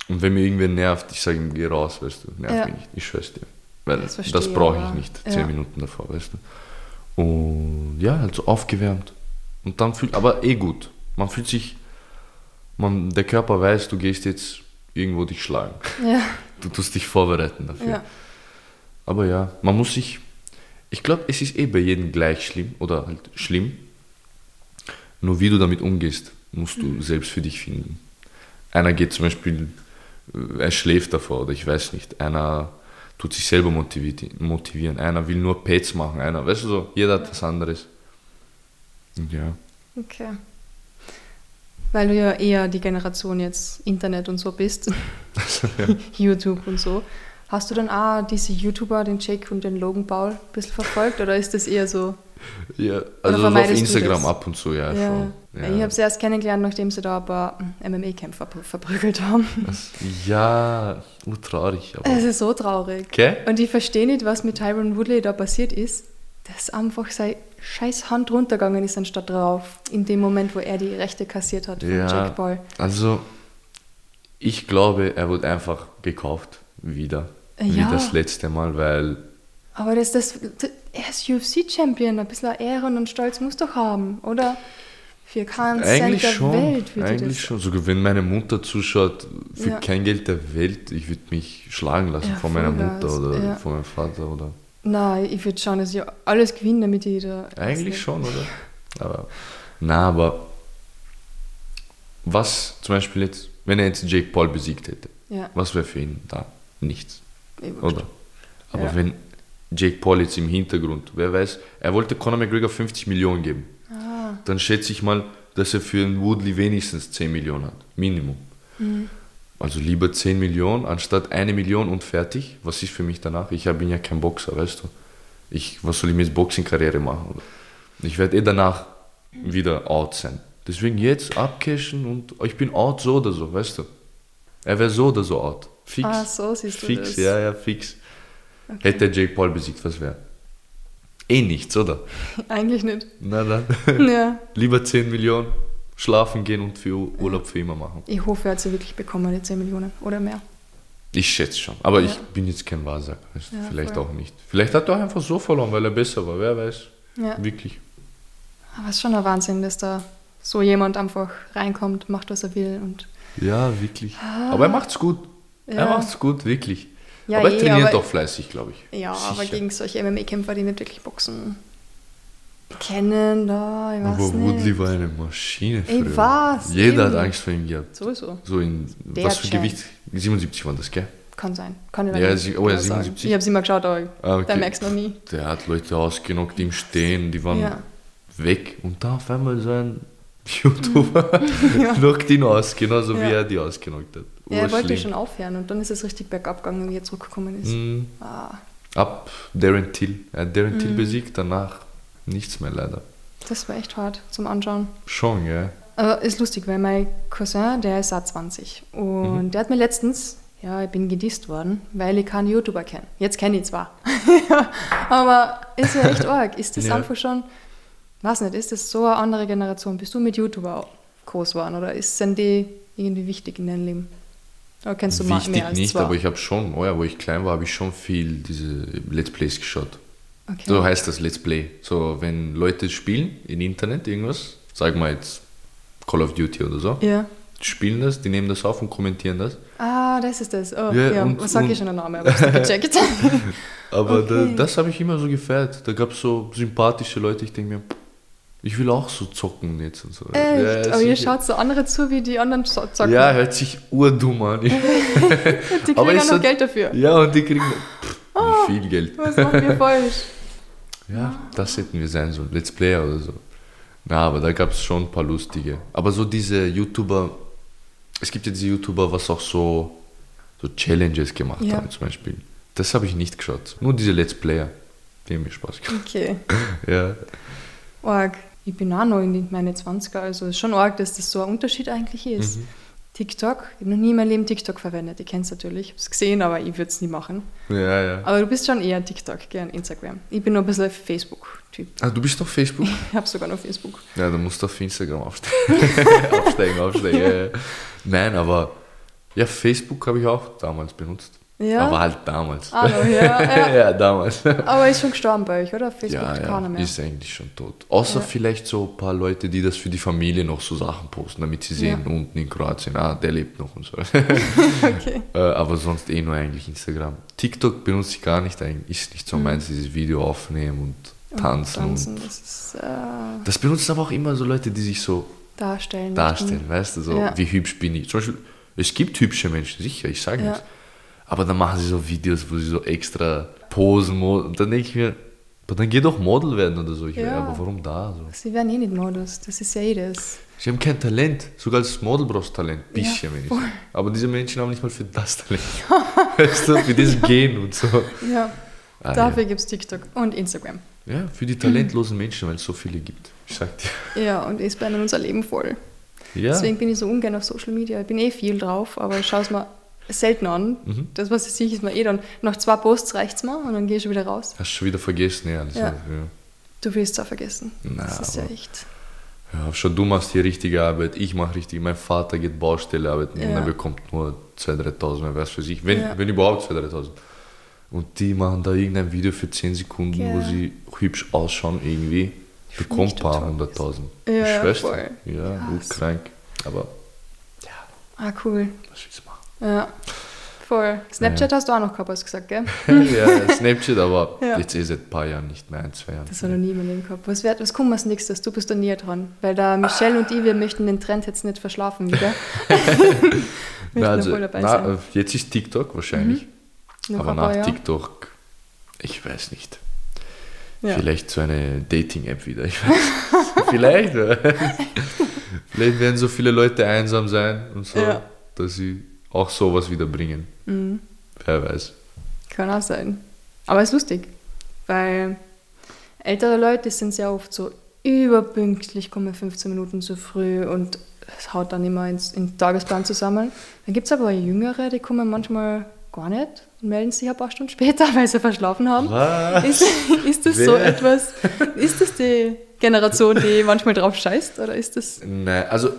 Und wenn mir irgendwer nervt, ich sage ihm, geh raus, weißt du, nerv mich nicht, ich schwör's dir. Weil Das das, brauche ich nicht. 10 Minuten davor, weißt du. Und ja, halt so aufgewärmt. Und dann fühlt, aber eh gut. Man fühlt sich, man, der Körper weiß, du gehst jetzt irgendwo dich schlagen. Ja, Du tust dich vorbereiten dafür. ja. Aber ja, man muss sich. Ich glaube, es ist eh bei jedem gleich schlimm oder halt schlimm. Nur wie du damit umgehst, musst du selbst für dich finden. Einer geht zum Beispiel, äh, er schläft davor oder ich weiß nicht. Einer tut sich selber motivi- motivieren. Einer will nur Pads machen. Einer, weißt du so, jeder hat was anderes. Und ja. Okay. Weil du ja eher die Generation jetzt Internet und so bist, YouTube und so. Hast du dann auch diese YouTuber, den Jake und den Logan Paul, ein bisschen verfolgt oder ist das eher so? ja also so auf Instagram ab und zu, ja, Ja, schon. Weil Ich habe sie erst kennengelernt, nachdem sie da ein paar MMA-Kämpfer verprügelt haben. Ja, urtraurig. Aber Es ist so traurig. Okay. Und ich verstehe nicht, was mit Tyron Woodley da passiert ist, dass einfach seine scheiß Hand runtergegangen ist anstatt drauf, in dem Moment, wo er die Rechte kassiert hat von Ja. Jake Paul. Also, ich glaube, er wurde einfach gekauft, wieder. Wie Ja. das letzte Mal, weil, Aber das, das, das, er ist UFC-Champion, ein bisschen Ehren und Stolz muss doch haben, oder? Für keinen Cent der schon, Welt eigentlich das. schon. Sogar wenn meine Mutter zuschaut, für Ja. kein Geld der Welt, ich würde mich schlagen lassen Ja, von meiner Mutter oder ja. von meinem Vater oder. Nein, ich würde schauen, dass ich alles gewinne, damit ich da. Eigentlich schon, oder? Aber, na, aber was zum Beispiel jetzt, wenn er jetzt Jake Paul besiegt hätte, Ja, was wäre für ihn da? Nichts. Oder? Aber Ja. wenn Jake Paul jetzt im Hintergrund, wer weiß, er wollte Conor McGregor 50 Millionen geben. Ah, Dann schätze ich mal, dass er für einen Woodley wenigstens 10 Millionen hat. Minimum. Mhm. Also lieber 10 Millionen anstatt eine Million und fertig. Was ist für mich danach? Ich bin ja kein Boxer, weißt du. Ich, was soll ich mit Boxing-Karriere machen? Ich werde eh danach wieder out sein. Deswegen jetzt abcashen und ich bin out so oder so, weißt du. Er wäre so oder so out. Fix. Ah, so siehst du Fix, das. ja, ja, fix. Okay. Hätte er Jake Paul besiegt, was wäre? Eh nichts, oder? Eigentlich nicht. Na dann. ja. Lieber 10 Millionen, schlafen gehen und für Urlaub für immer machen. Ich hoffe, er hat sie wirklich bekommen, die 10 Millionen oder mehr. Ich schätze schon. Aber Ja. ich bin jetzt kein Wahrsager. Ja, Vielleicht voll. auch nicht. Vielleicht hat er auch einfach so verloren, weil er besser war. Wer weiß. Ja. Wirklich. Aber es ist schon ein Wahnsinn, dass da so jemand einfach reinkommt, macht, was er will. Und Ja, wirklich. Aber er macht's gut. Er Ah. Ja. macht's gut, wirklich. Ja, aber er eh, trainiert aber- doch fleißig, glaube ich. ja, aber Sicher. gegen solche MMA-Kämpfer, die nicht wirklich boxen kennen, da, ich weiß Aber nicht. Woodley war eine Maschine Ich früher. weiß, Jeder eben. hat Angst vor ihm gehabt. Sowieso. So in, Der was für. Gewicht? 77 waren das, gell? Kann sein. Kann ich Ja, sie- oh ja, genau sagen. 77. Ich habe sie mal geschaut, aber Ah, okay. da merkst du noch nie. Der hat Leute ausgenockt im Stehen, die waren Ja. weg. Und da auf einmal so ein YouTuber knockt ihn aus, genauso wie Ja. er die ausgenockt hat. Ja, er wollte schon aufhören und dann ist es richtig bergab gegangen, wie er zurückgekommen ist. Mhm. Ah, Ab Darren Till. Er hat Darren Mhm. Till besiegt, danach nichts mehr leider. das war echt hart zum Anschauen. Schon, ja. Aber ist lustig, weil mein Cousin, der ist auch 20 und Mhm. der hat mir letztens, ja, ich bin gedisst worden, weil ich keinen YouTuber kenne. Jetzt kenne ich zwar, aber ist ja echt arg. Ist das Ja. einfach schon, weiß nicht, ist das so eine andere Generation? Bist du mit YouTuber groß geworden oder ist, sind die irgendwie wichtig in deinem Leben? Oder kennst du Wichtig mehr als nicht, zwei? aber ich habe schon, oh ja, wo ich klein war, habe ich schon viel diese Let's Plays geschaut. Okay. So heißt das Let's Play. So, wenn Leute spielen im Internet irgendwas, sagen wir jetzt Call of Duty oder so, ja. spielen das, die nehmen das auf und kommentieren das. Ah, das ist das. Oh, Ja, ja, und- was sag ich schon der Name, aber ich gecheckt. Aber da, Okay. das habe ich immer so gefeiert. Da gab es so sympathische Leute, ich denke mir, ich will auch so zocken jetzt und so. Echt? Ja, aber ihr schaut so andere zu, wie die anderen zo- zocken. Ja, hört sich urdumm an. die kriegen aber auch noch hat- Geld dafür. ja, und die kriegen pff, wie viel Geld. Was machen wir falsch? Ja, das hätten wir sein sollen. Let's Player oder so. Na, aber da gab es schon ein paar lustige. Aber so diese YouTuber, es gibt ja diese YouTuber, was auch so, so Challenges gemacht Ja. haben zum Beispiel. Das habe ich nicht geschaut. Nur diese Let's Player. Die haben mir Spaß gemacht. Okay. Ja. Org. Ich bin auch noch in meine 20er, also ist schon arg, dass das so ein Unterschied eigentlich ist. Mhm. TikTok. Ich habe noch nie in meinem Leben TikTok verwendet. Ich kenne es natürlich, ich habe es gesehen, aber ich würde es nie machen. Ja, ja. Aber du bist schon eher TikTok, gern Instagram. Ich bin nur ein bisschen Facebook-Typ. Ah, du bist auf Facebook? Ich habe sogar noch Facebook. Ja, dann musst du auf Instagram aufsteigen. aufsteigen, aufsteigen. ja, ja. Nein, aber ja, Facebook habe ich auch damals benutzt. Ja? Aber halt damals. Ah, no, ja, ja. ja, damals. Aber ist schon gestorben bei euch, oder? Facebook Ja, keiner ja, mehr. ist eigentlich schon tot. Außer Ja. vielleicht so ein paar Leute, die das für die Familie noch so Sachen posten, damit sie sehen, unten in Kroatien, ah, der lebt noch und so. okay. Äh, aber sonst eh nur eigentlich Instagram. TikTok benutze ich gar nicht, eigentlich ist nicht so meins, dieses Video aufnehmen und tanzen. Und Tanzen, das ist äh, das benutzen aber auch immer so Leute, die sich so darstellen. darstellen, weißt du, so wie hübsch bin ich. Zum Beispiel, es gibt hübsche Menschen, sicher, ich sage Ja. nichts. Aber dann machen sie so Videos, wo sie so extra posen und dann denke ich mir, aber dann geh doch Model werden oder so. Ich Ja. aber warum da? So. Sie werden eh nicht Modus, das ist ja eh das. Sie haben kein Talent. Sogar als Model brauchst du Talent. Bisschen Ja, wenigstens. Aber diese Menschen haben nicht mal für das Talent. weißt du, für das Gehen und so. Ja, Ah, dafür gibt es TikTok und Instagram. ja. ja, für die talentlosen Menschen, weil es so viele gibt. Ich sag dir. Ja, und es bleibt unser Leben voll. Ja. Deswegen bin ich so ungern auf Social Media. Ich bin eh viel drauf, aber ich schaue es mir selten an. Mhm. Das, was ich sehe, ist mir eh dann. Nach zwei Posts reicht es mir und dann gehe ich schon wieder raus. Hast schon wieder vergessen, ja. Ja. ja. Du willst es auch vergessen. Na, das ist ja echt. Ja, schon du machst die richtige Arbeit, ich mache richtig. Mein Vater geht Baustelle arbeiten und Ja. er bekommt nur 2.000, 3.000, wer weiß für sich. Wenn, Ja. wenn überhaupt 2.000, 3.000. Und die machen da irgendein Video für 10 Sekunden, wo Ja. sie hübsch ausschauen irgendwie. Bekommt ein paar hunderttausend. Ja, ja, Schwester. voll. Ja, Ja, gut krank. Aber Ah, cool. was willst du? Ja. Voll. Snapchat hast du auch noch gehabt, hast du gesagt, gell? ja, Snapchat, aber Ja. jetzt eh seit ein paar Jahren nicht mehr, ein, zwei Jahren. Das hat noch nie in meinem Leben gehabt. Was, wird, was kommt als nächstes? Du bist da näher dran. Weil da Michelle und ich, wir möchten den Trend jetzt nicht verschlafen wieder. Na, also, na, äh, jetzt ist TikTok wahrscheinlich. Noch aber nach. TikTok, ich weiß nicht. Ja. Vielleicht so eine Dating-App wieder. Ich weiß. nicht. Vielleicht. Vielleicht werden so viele Leute einsam sein und so, Ja. dass sie auch sowas wieder bringen. Mhm. Wer weiß. Kann auch sein. Aber es ist lustig, weil ältere Leute sind sehr oft so überpünktlich, kommen 15 Minuten zu früh und es haut dann immer ins, in den Tagesplan zusammen. Dann gibt es aber Jüngere, die kommen manchmal gar nicht und melden sich ein paar Stunden später, weil sie verschlafen haben. Was? Ist, ist das so Wer? etwas, ist das die Generation, die manchmal drauf scheißt oder ist das... Nein, also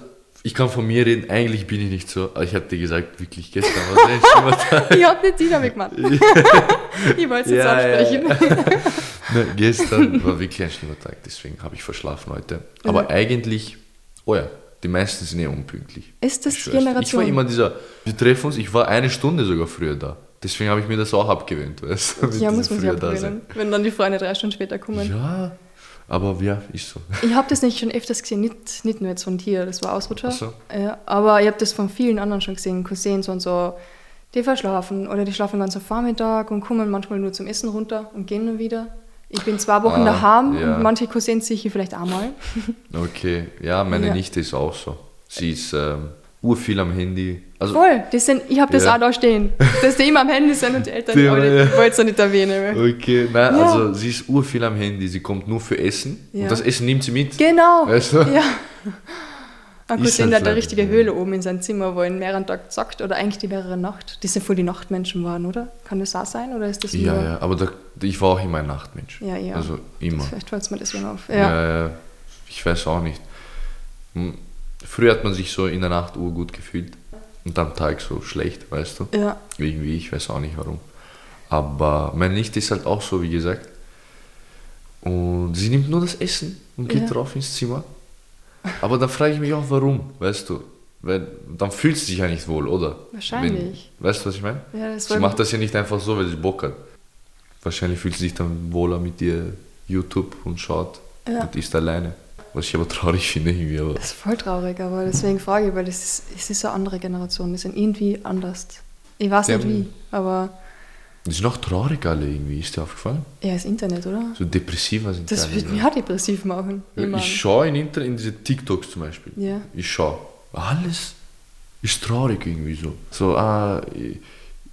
ich kann von mir reden, eigentlich bin ich nicht so, ich hatte dir gesagt, wirklich gestern war es ein schlimmer Tag. Ich hab nicht die damit gemacht. ich wollte es jetzt Ja, ja, ansprechen. Ne, gestern war wirklich ein schlimmer Tag, deswegen habe ich verschlafen heute. Aber Ja. eigentlich, oh ja, die meisten sind eh unpünktlich. Ist das die. Generation? Ich war immer dieser, wir treffen uns, ich war eine Stunde sogar früher da. Deswegen habe ich mir das auch abgewöhnt, weißt du? ja, muss man sich abgewöhnen, wenn dann die Freunde drei Stunden später kommen. Ja, aber ja, ist so. Ich habe das nicht schon öfters gesehen, nicht, nicht nur jetzt von dir, das war Ausrutscher. So. Ja, aber ich habe das von vielen anderen schon gesehen, Cousins und so, die verschlafen oder die schlafen den ganzen Vormittag und kommen manchmal nur zum Essen runter und gehen dann wieder. Ich bin zwei Wochen Ah, daheim ja. und manche Cousins sehe ich vielleicht einmal. Okay, ja, meine Ja. Nichte ist auch so. Sie ist ähm, urviel am Handy. Also, Voll, das sind, ich habe das Ja. auch da stehen, dass die immer am Handy sind und die Eltern, Die- aber ich wollte es ja nicht erwähnen. okay, nein, Ja. also sie ist urviel am Handy. Sie kommt nur für Essen Ja. und das Essen nimmt sie mit. Genau, Weißt du? ja. Ein Cousin halt hat eine richtige. Höhle oben in seinem Zimmer, wo er den mehreren Tag zockt oder eigentlich die mehrere Nacht. Die sind voll die Nachtmenschen waren, oder? Kann das auch sein oder ist das Ja, nur... ja, aber da, ich war auch immer ein Nachtmensch. Ja, ja. Also immer. Vielleicht fällt es mir deswegen auf. Ja. Ja. ja, ich weiß auch nicht. Hm, Früher hat man sich so in der Nacht urgut gefühlt und am Tag so schlecht, weißt du? ja. Irgendwie, ich weiß auch nicht warum. Aber meine Nichte ist halt auch so, wie gesagt. Und sie nimmt nur das Essen und geht Ja. drauf ins Zimmer. Aber dann frage ich mich auch, warum, weißt du? Weil dann fühlt sie sich ja nicht wohl, oder? Wahrscheinlich. Wenn, weißt du, was ich meine? Ja, das Sie macht das ja nicht einfach so, weil sie Bock hat. Wahrscheinlich fühlt sie sich dann wohler mit ihr YouTube und schaut Ja. und ist alleine. Was ich aber traurig finde irgendwie. Aber Das ist voll traurig, aber deswegen frage ich, weil das ist, es ist eine andere Generation, die sind irgendwie anders. Ich weiß Ja, nicht wie, aber die sind auch traurig alle irgendwie. Ist dir aufgefallen? ja, das Internet, oder? So depressiver sind Das würde mich auch depressiv machen. Ja, Ich schaue in Internet, in diese TikToks zum Beispiel. Ja. Ich schaue. Alles ist traurig irgendwie so. So, ah,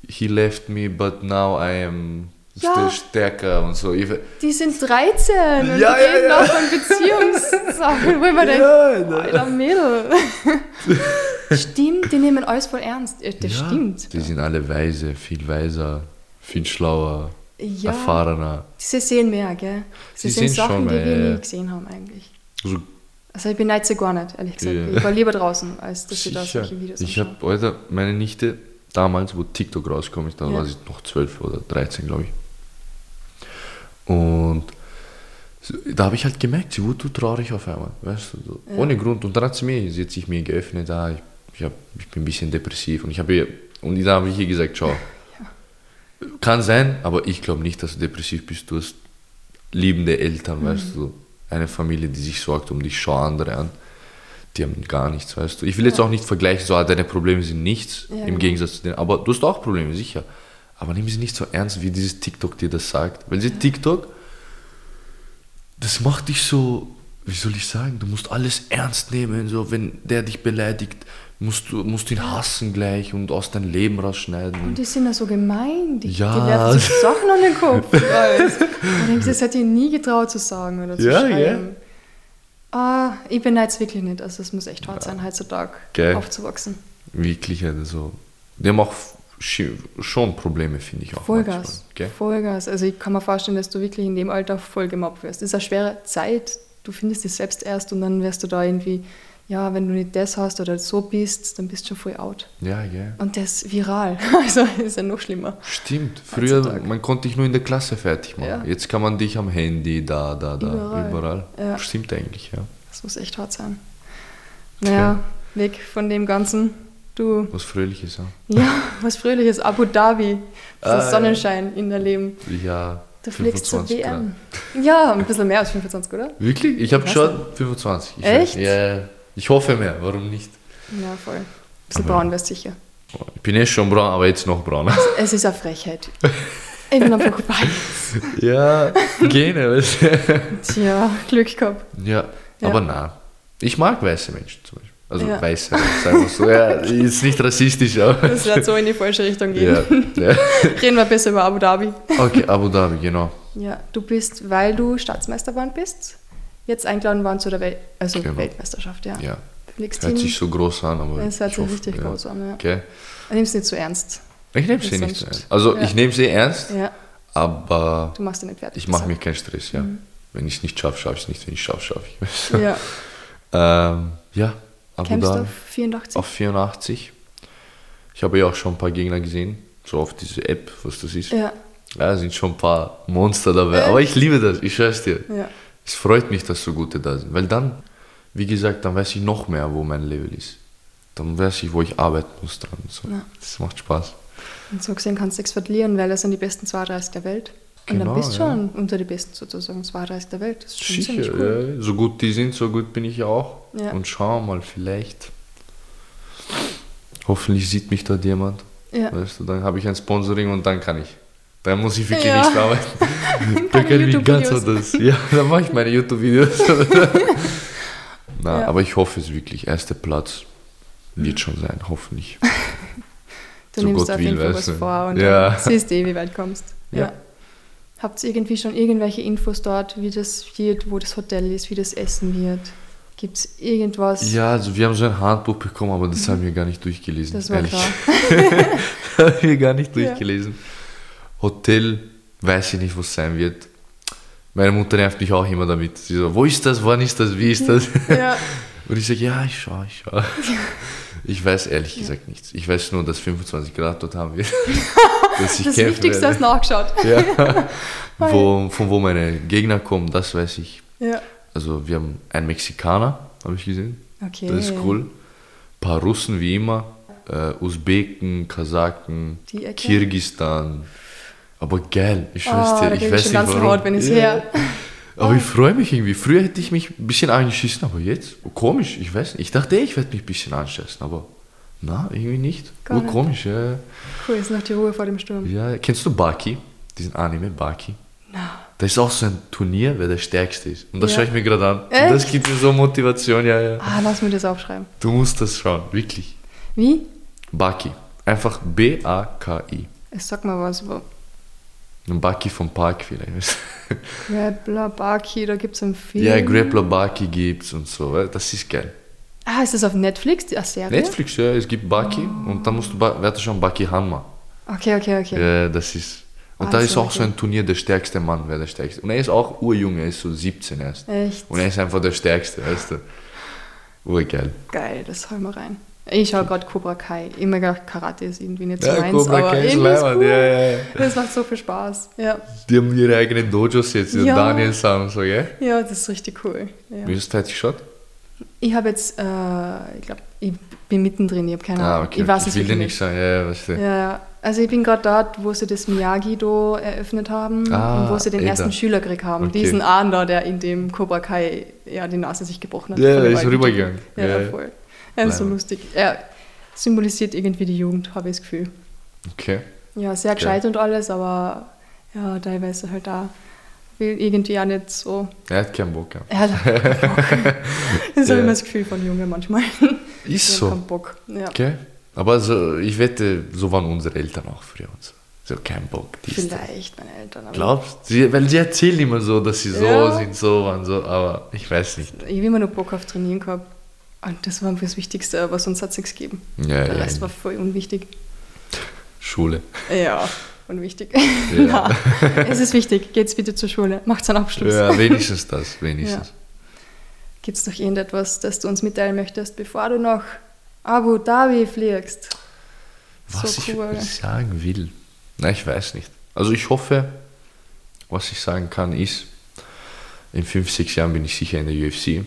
he left me, but now I am Ja. stärker und so. Die sind 13 und Ja, die ja, reden ja. auch von Beziehungssachen, wo ich mir denke, Ja, ne. alter Mädel. Stimmt, die nehmen alles voll ernst. Ja, Das Ja, stimmt. Die sind alle weise, viel weiser, viel schlauer, erfahrener. Sie sehen mehr, gell? Sie, Sie sehen Sachen, schon die mehr, wir nie gesehen haben eigentlich. Also, Also ich beneide sie gar nicht, ehrlich gesagt. Ich war lieber draußen, als dass sie da solche Videos Ich habe, Alter, meine Nichte, damals, wo TikTok rausgekommen ist, da war sie noch 12 oder 13, glaube ich. Und da habe ich halt gemerkt, sie wurde traurig auf einmal, weißt du, Ja. ohne Grund. Und dann hat sie mir, sie hat sich mir geöffnet, ah, ich, ich, hab, ich bin ein bisschen depressiv. Und ich habe ihr, und da habe ich ihr gesagt, schau, kann sein, aber ich glaube nicht, dass du depressiv bist. Du hast liebende Eltern, Mhm. weißt du, eine Familie, die sich sorgt um dich, schau andere an. Die haben gar nichts, weißt du. Ich will jetzt auch nicht vergleichen, so, ah, deine Probleme sind nichts, Ja, im. Gegensatz zu denen. Aber du hast auch Probleme, sicher. Aber nimm sie nicht so ernst, wie dieses TikTok dir das sagt. Weil sie TikTok, das macht dich so, wie soll ich sagen, du musst alles ernst nehmen. So, wenn der dich beleidigt, musst du musst ihn hassen gleich und aus deinem Leben rausschneiden. Und die sind ja so gemein. Die, Ja. die werfen sich Sachen an den Kopf. und das hätte ich nie getraut zu sagen oder zu Ja, schreiben. Ah, ich beneide es wirklich nicht. Also es muss echt hart sein, heutzutage Gell. aufzuwachsen. Wirklich, also. Die haben auch schon Probleme, finde ich auch. Vollgas. manchmal, gell? Vollgas. Also ich kann mir vorstellen, dass du wirklich in dem Alter voll gemobbt wirst. Das ist eine schwere Zeit. Du findest dich selbst erst und dann wirst du da irgendwie, ja, wenn du nicht das hast oder so bist, dann bist du schon voll out. Ja, gell. Und das viral. Also ist ja noch schlimmer. Stimmt. Früher, Heutzutage. man konnte dich nur in der Klasse fertig machen. Ja. Jetzt kann man dich am Handy, da, da, da, Überall. überall. Ja. Stimmt eigentlich, ja. Das muss echt hart sein. Naja, weg von dem Ganzen. Du, Was Fröhliches, ja. ja, was Fröhliches. Abu Dhabi. Ah, Der ja. Sonnenschein in der Leben. Ja, Du fliegst zur 25 Grad. WM. Ja, ein bisschen mehr als 25, oder? Wirklich? Ich habe schon 25. Ich Echt? Weiß, ja, ich hoffe mehr, warum nicht? Ja, voll. Ein bisschen Aber- braun wärst sicher. Ich bin eh schon braun, aber jetzt noch brauner. Es ist eine Frechheit. Ich bin einfach weiß. ja, Gene, weißt du. Tja, Glück gehabt. Ja, Ja. aber na. Ich mag weiße Menschen zum Beispiel. Also Ja. weiße, sagen wir so. Ja, ist nicht rassistisch, aber. Das wird so in die falsche Richtung gehen. Ja, ja. Reden wir besser über Abu Dhabi. Okay, Abu Dhabi, genau. Ja, du bist, weil du Staatsmeister geworden bist, jetzt eingeladen worden zu der Wel also Genau. Weltmeisterschaft, ja. Ja, fliegst hört sich so groß an, aber. Es hört ich sich hoffe, richtig groß an, ja. Okay. Nimm es nicht zu ernst. Ich nehme sie Ist nicht sonst- ernst. Also, ich nehme sie ernst, Ja, aber du machst ihn nicht fertig. ich mache gesagt. mir keinen Stress, ja. Wenn ich es nicht schaffe, schaffe ich es nicht. Wenn ich es schaffe, schaffe ich es. Ja, ähm, ja, Abu kämpfst du Dhabi auf 84? auf 84. Ich habe ja auch schon ein paar Gegner gesehen, so auf diese App, was das ist. Ja, Ja, sind schon ein paar Monster dabei. Echt? Aber ich liebe das, ich schwör's dir. ja. Es freut mich, dass so gute da sind. Weil dann, wie gesagt, dann weiß ich noch mehr, wo mein Level ist. Dann weiß ich, wo ich arbeiten muss dran. So. Ja. Das macht Spaß. Und so gesehen kannst du nichts verlieren, weil das sind die besten 32 der Welt. Und Genau, dann bist du ja. schon unter die besten sozusagen 32 der Welt. Das ist schon ziemlich Sicher, cool. ja. so gut die sind, so gut bin ich ja auch. Ja. Und schauen wir mal, vielleicht. Hoffentlich sieht mich dort jemand. Ja. Weißt du, dann habe ich ein Sponsoring und dann kann ich. Dann muss ich wirklich Ja. nicht arbeiten. dann kann ich ganz YouTube-Videos. anders. Ja, dann mache ich meine YouTube-Videos. Na, Ja. aber ich hoffe es wirklich. Erster Platz wird schon sein, hoffentlich. Du So nimmst Gott auf jeden Fall was vor und Ja. dann siehst du eh, wie weit kommst. Ja. Ja. Habt ihr irgendwie schon irgendwelche Infos dort, wie das wird, wo das Hotel ist, wie das Essen wird? Gibt es irgendwas? Ja, also wir haben so ein Handbuch bekommen, aber das haben wir gar nicht durchgelesen. Das war ehrlich. klar. haben wir gar nicht Ja. durchgelesen. Hotel, weiß ich nicht, was sein wird. Meine Mutter nervt mich auch immer damit. Sie so, wo ist das, wann ist das, wie ist das? Ja. Und ich sage, ja, ich schaue, ich schaue. Ich weiß ehrlich gesagt nichts. Ich weiß nur, dass 25 Grad dort haben wir. Das Wichtigste werde. hast nachgeschaut. Ja. wo, von wo meine Gegner kommen, das weiß ich. Ja. Also wir haben einen Mexikaner, habe ich gesehen. Okay. Das ist cool. Ein paar Russen wie immer. Äh, Usbeken, Kasaken? Kirgistan. Aber geil, ich Oh, schwör's da dir, ich weiß nicht warum. wenn ich's höre. Aber ich freue mich irgendwie. Früher hätte ich mich ein bisschen angeschissen, aber jetzt, komisch, ich weiß nicht. Ich dachte, ich werde mich ein bisschen anschießen, aber na, irgendwie nicht. Gar Nur nicht. komisch, ja. Cool, ist noch die Ruhe vor dem Sturm. ja. Kennst du Baki? Diesen Anime, Baki? Na. Da ist auch so ein Turnier, wer der Stärkste ist. Und das Ja. schaue ich mir gerade an. Und Echt? das gibt mir so Motivation, ja, ja. Ah, lass mir das aufschreiben. Du musst das schauen, wirklich. Wie? Baki. Einfach B-A-K-I. Es sag mal was. wo- Ein Baki vom Park vielleicht. Grappler, Baki, da gibt es einen Film. ja, Grappler Baki gibt's und so. Das ist geil. Ah, ist das auf Netflix, die Serie? Netflix, ja, es gibt Baki Oh. und da musst du, warte schon, Baki Hanma. Okay, okay, okay. Ja, das ist. Und Ah, da ist auch okay. so ein Turnier, der stärkste Mann, wer der stärkste. Und er ist auch urjung, er ist so 17 erst. Echt Und er ist einfach der stärkste, weißt du. Urgeil. geil, das hol mal rein. Ich schaue gerade Cobra Kai. Immer gedacht, Karate ist irgendwie nicht so Ja, meins, Cobra aber Kai ist irgendwie ist leibend, cool. ja, ja, ja. Das macht so viel Spaß. Ja, Die haben ihre eigenen Dojos jetzt, die Ja. Daniel sagen so, gell? ja das ist richtig cool. Ja. Wie ist fertig geschaut? Ich habe jetzt, äh, ich glaube, ich bin mittendrin, ich habe keine Ah, Ahnung. okay. Ich weiß ich will dir nicht sagen, ja, ja, weißt du. Ja, ja. Also ich bin gerade dort, wo sie das Miyagi-Do eröffnet haben Ah, und wo sie den eh ersten da. Schüler gekriegt haben. Okay. Diesen Ahn da, der in dem Cobra Kai ja, die Nase sich gebrochen hat. Ja, der ist rübergegangen. Ja, Ja, ja. voll. Er ist so lustig. Er symbolisiert irgendwie die Jugend, habe ich das Gefühl. Okay. Ja, sehr gescheit und alles, aber ja, teilweise halt da will irgendwie auch nicht so. Er hat keinen Bock. Ja. Er hat keinen Bock. Das ist Ja. ja. immer das Gefühl von Jungen manchmal. Ist Die haben so. keinen Bock. Ja. Okay. Aber so, ich wette, so waren unsere Eltern auch früher und so. So kein Bock. Vielleicht meine Eltern. Aber Glaubst sie, Weil sie erzählen immer so, dass sie so Ja. sind, so waren, so, aber ich weiß nicht. Ich habe immer noch Bock auf Trainieren gehabt. Und das war das Wichtigste, aber sonst hat es nichts gegeben. Ja, Der ja, Rest war voll unwichtig. Schule. Ja, unwichtig. Ja. Nein, es ist wichtig. Geht's bitte zur Schule. Macht's einen Abschluss. Ja, wenigstens das, wenigstens. Gibt es noch irgendetwas, das du uns mitteilen möchtest, bevor du nach Abu Dhabi fliegst? Was so ich cool. sagen will, na, ich weiß nicht. Also ich hoffe, was ich sagen kann, ist, in fünf, sechs Jahren bin ich sicher in der UFC.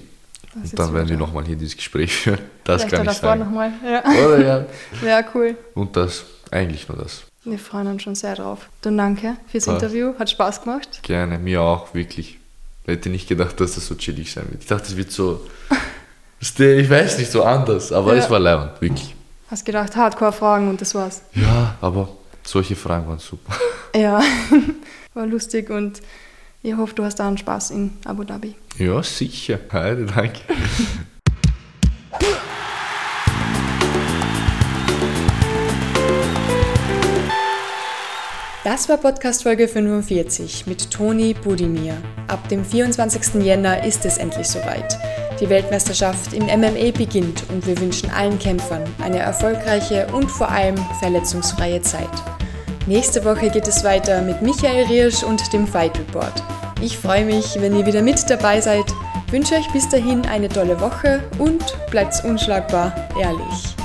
Das Und dann werden wir nochmal hier dieses Gespräch führen. Das Vielleicht kann ich sagen. nochmal. Ja. Oder ja. ja, cool. Und das, eigentlich nur das. Wir freuen uns schon sehr drauf. Dann danke fürs Passt. Interview. Hat Spaß gemacht. Gerne, mir auch, wirklich. Ich hätte nicht gedacht, dass das so chillig sein wird. Ich dachte, es wird so, ich weiß nicht, so anders, aber Ja. es war leibend, wirklich. Hast gedacht, Hardcore-Fragen und das war's. Ja, aber solche Fragen waren super. Ja, war lustig und ich hoffe, du hast da einen Spaß in Abu Dhabi. Ja, sicher. Heide, danke. Das war Podcast Folge 45 mit Toni Budimir. Ab dem 24. Jänner ist es endlich soweit. Die Weltmeisterschaft im MMA beginnt und wir wünschen allen Kämpfern eine erfolgreiche und vor allem verletzungsfreie Zeit. Nächste Woche geht es weiter mit Michael Riersch und dem Fight Report. Ich freue mich, wenn ihr wieder mit dabei seid, wünsche euch bis dahin eine tolle Woche und bleibt unschlagbar ehrlich.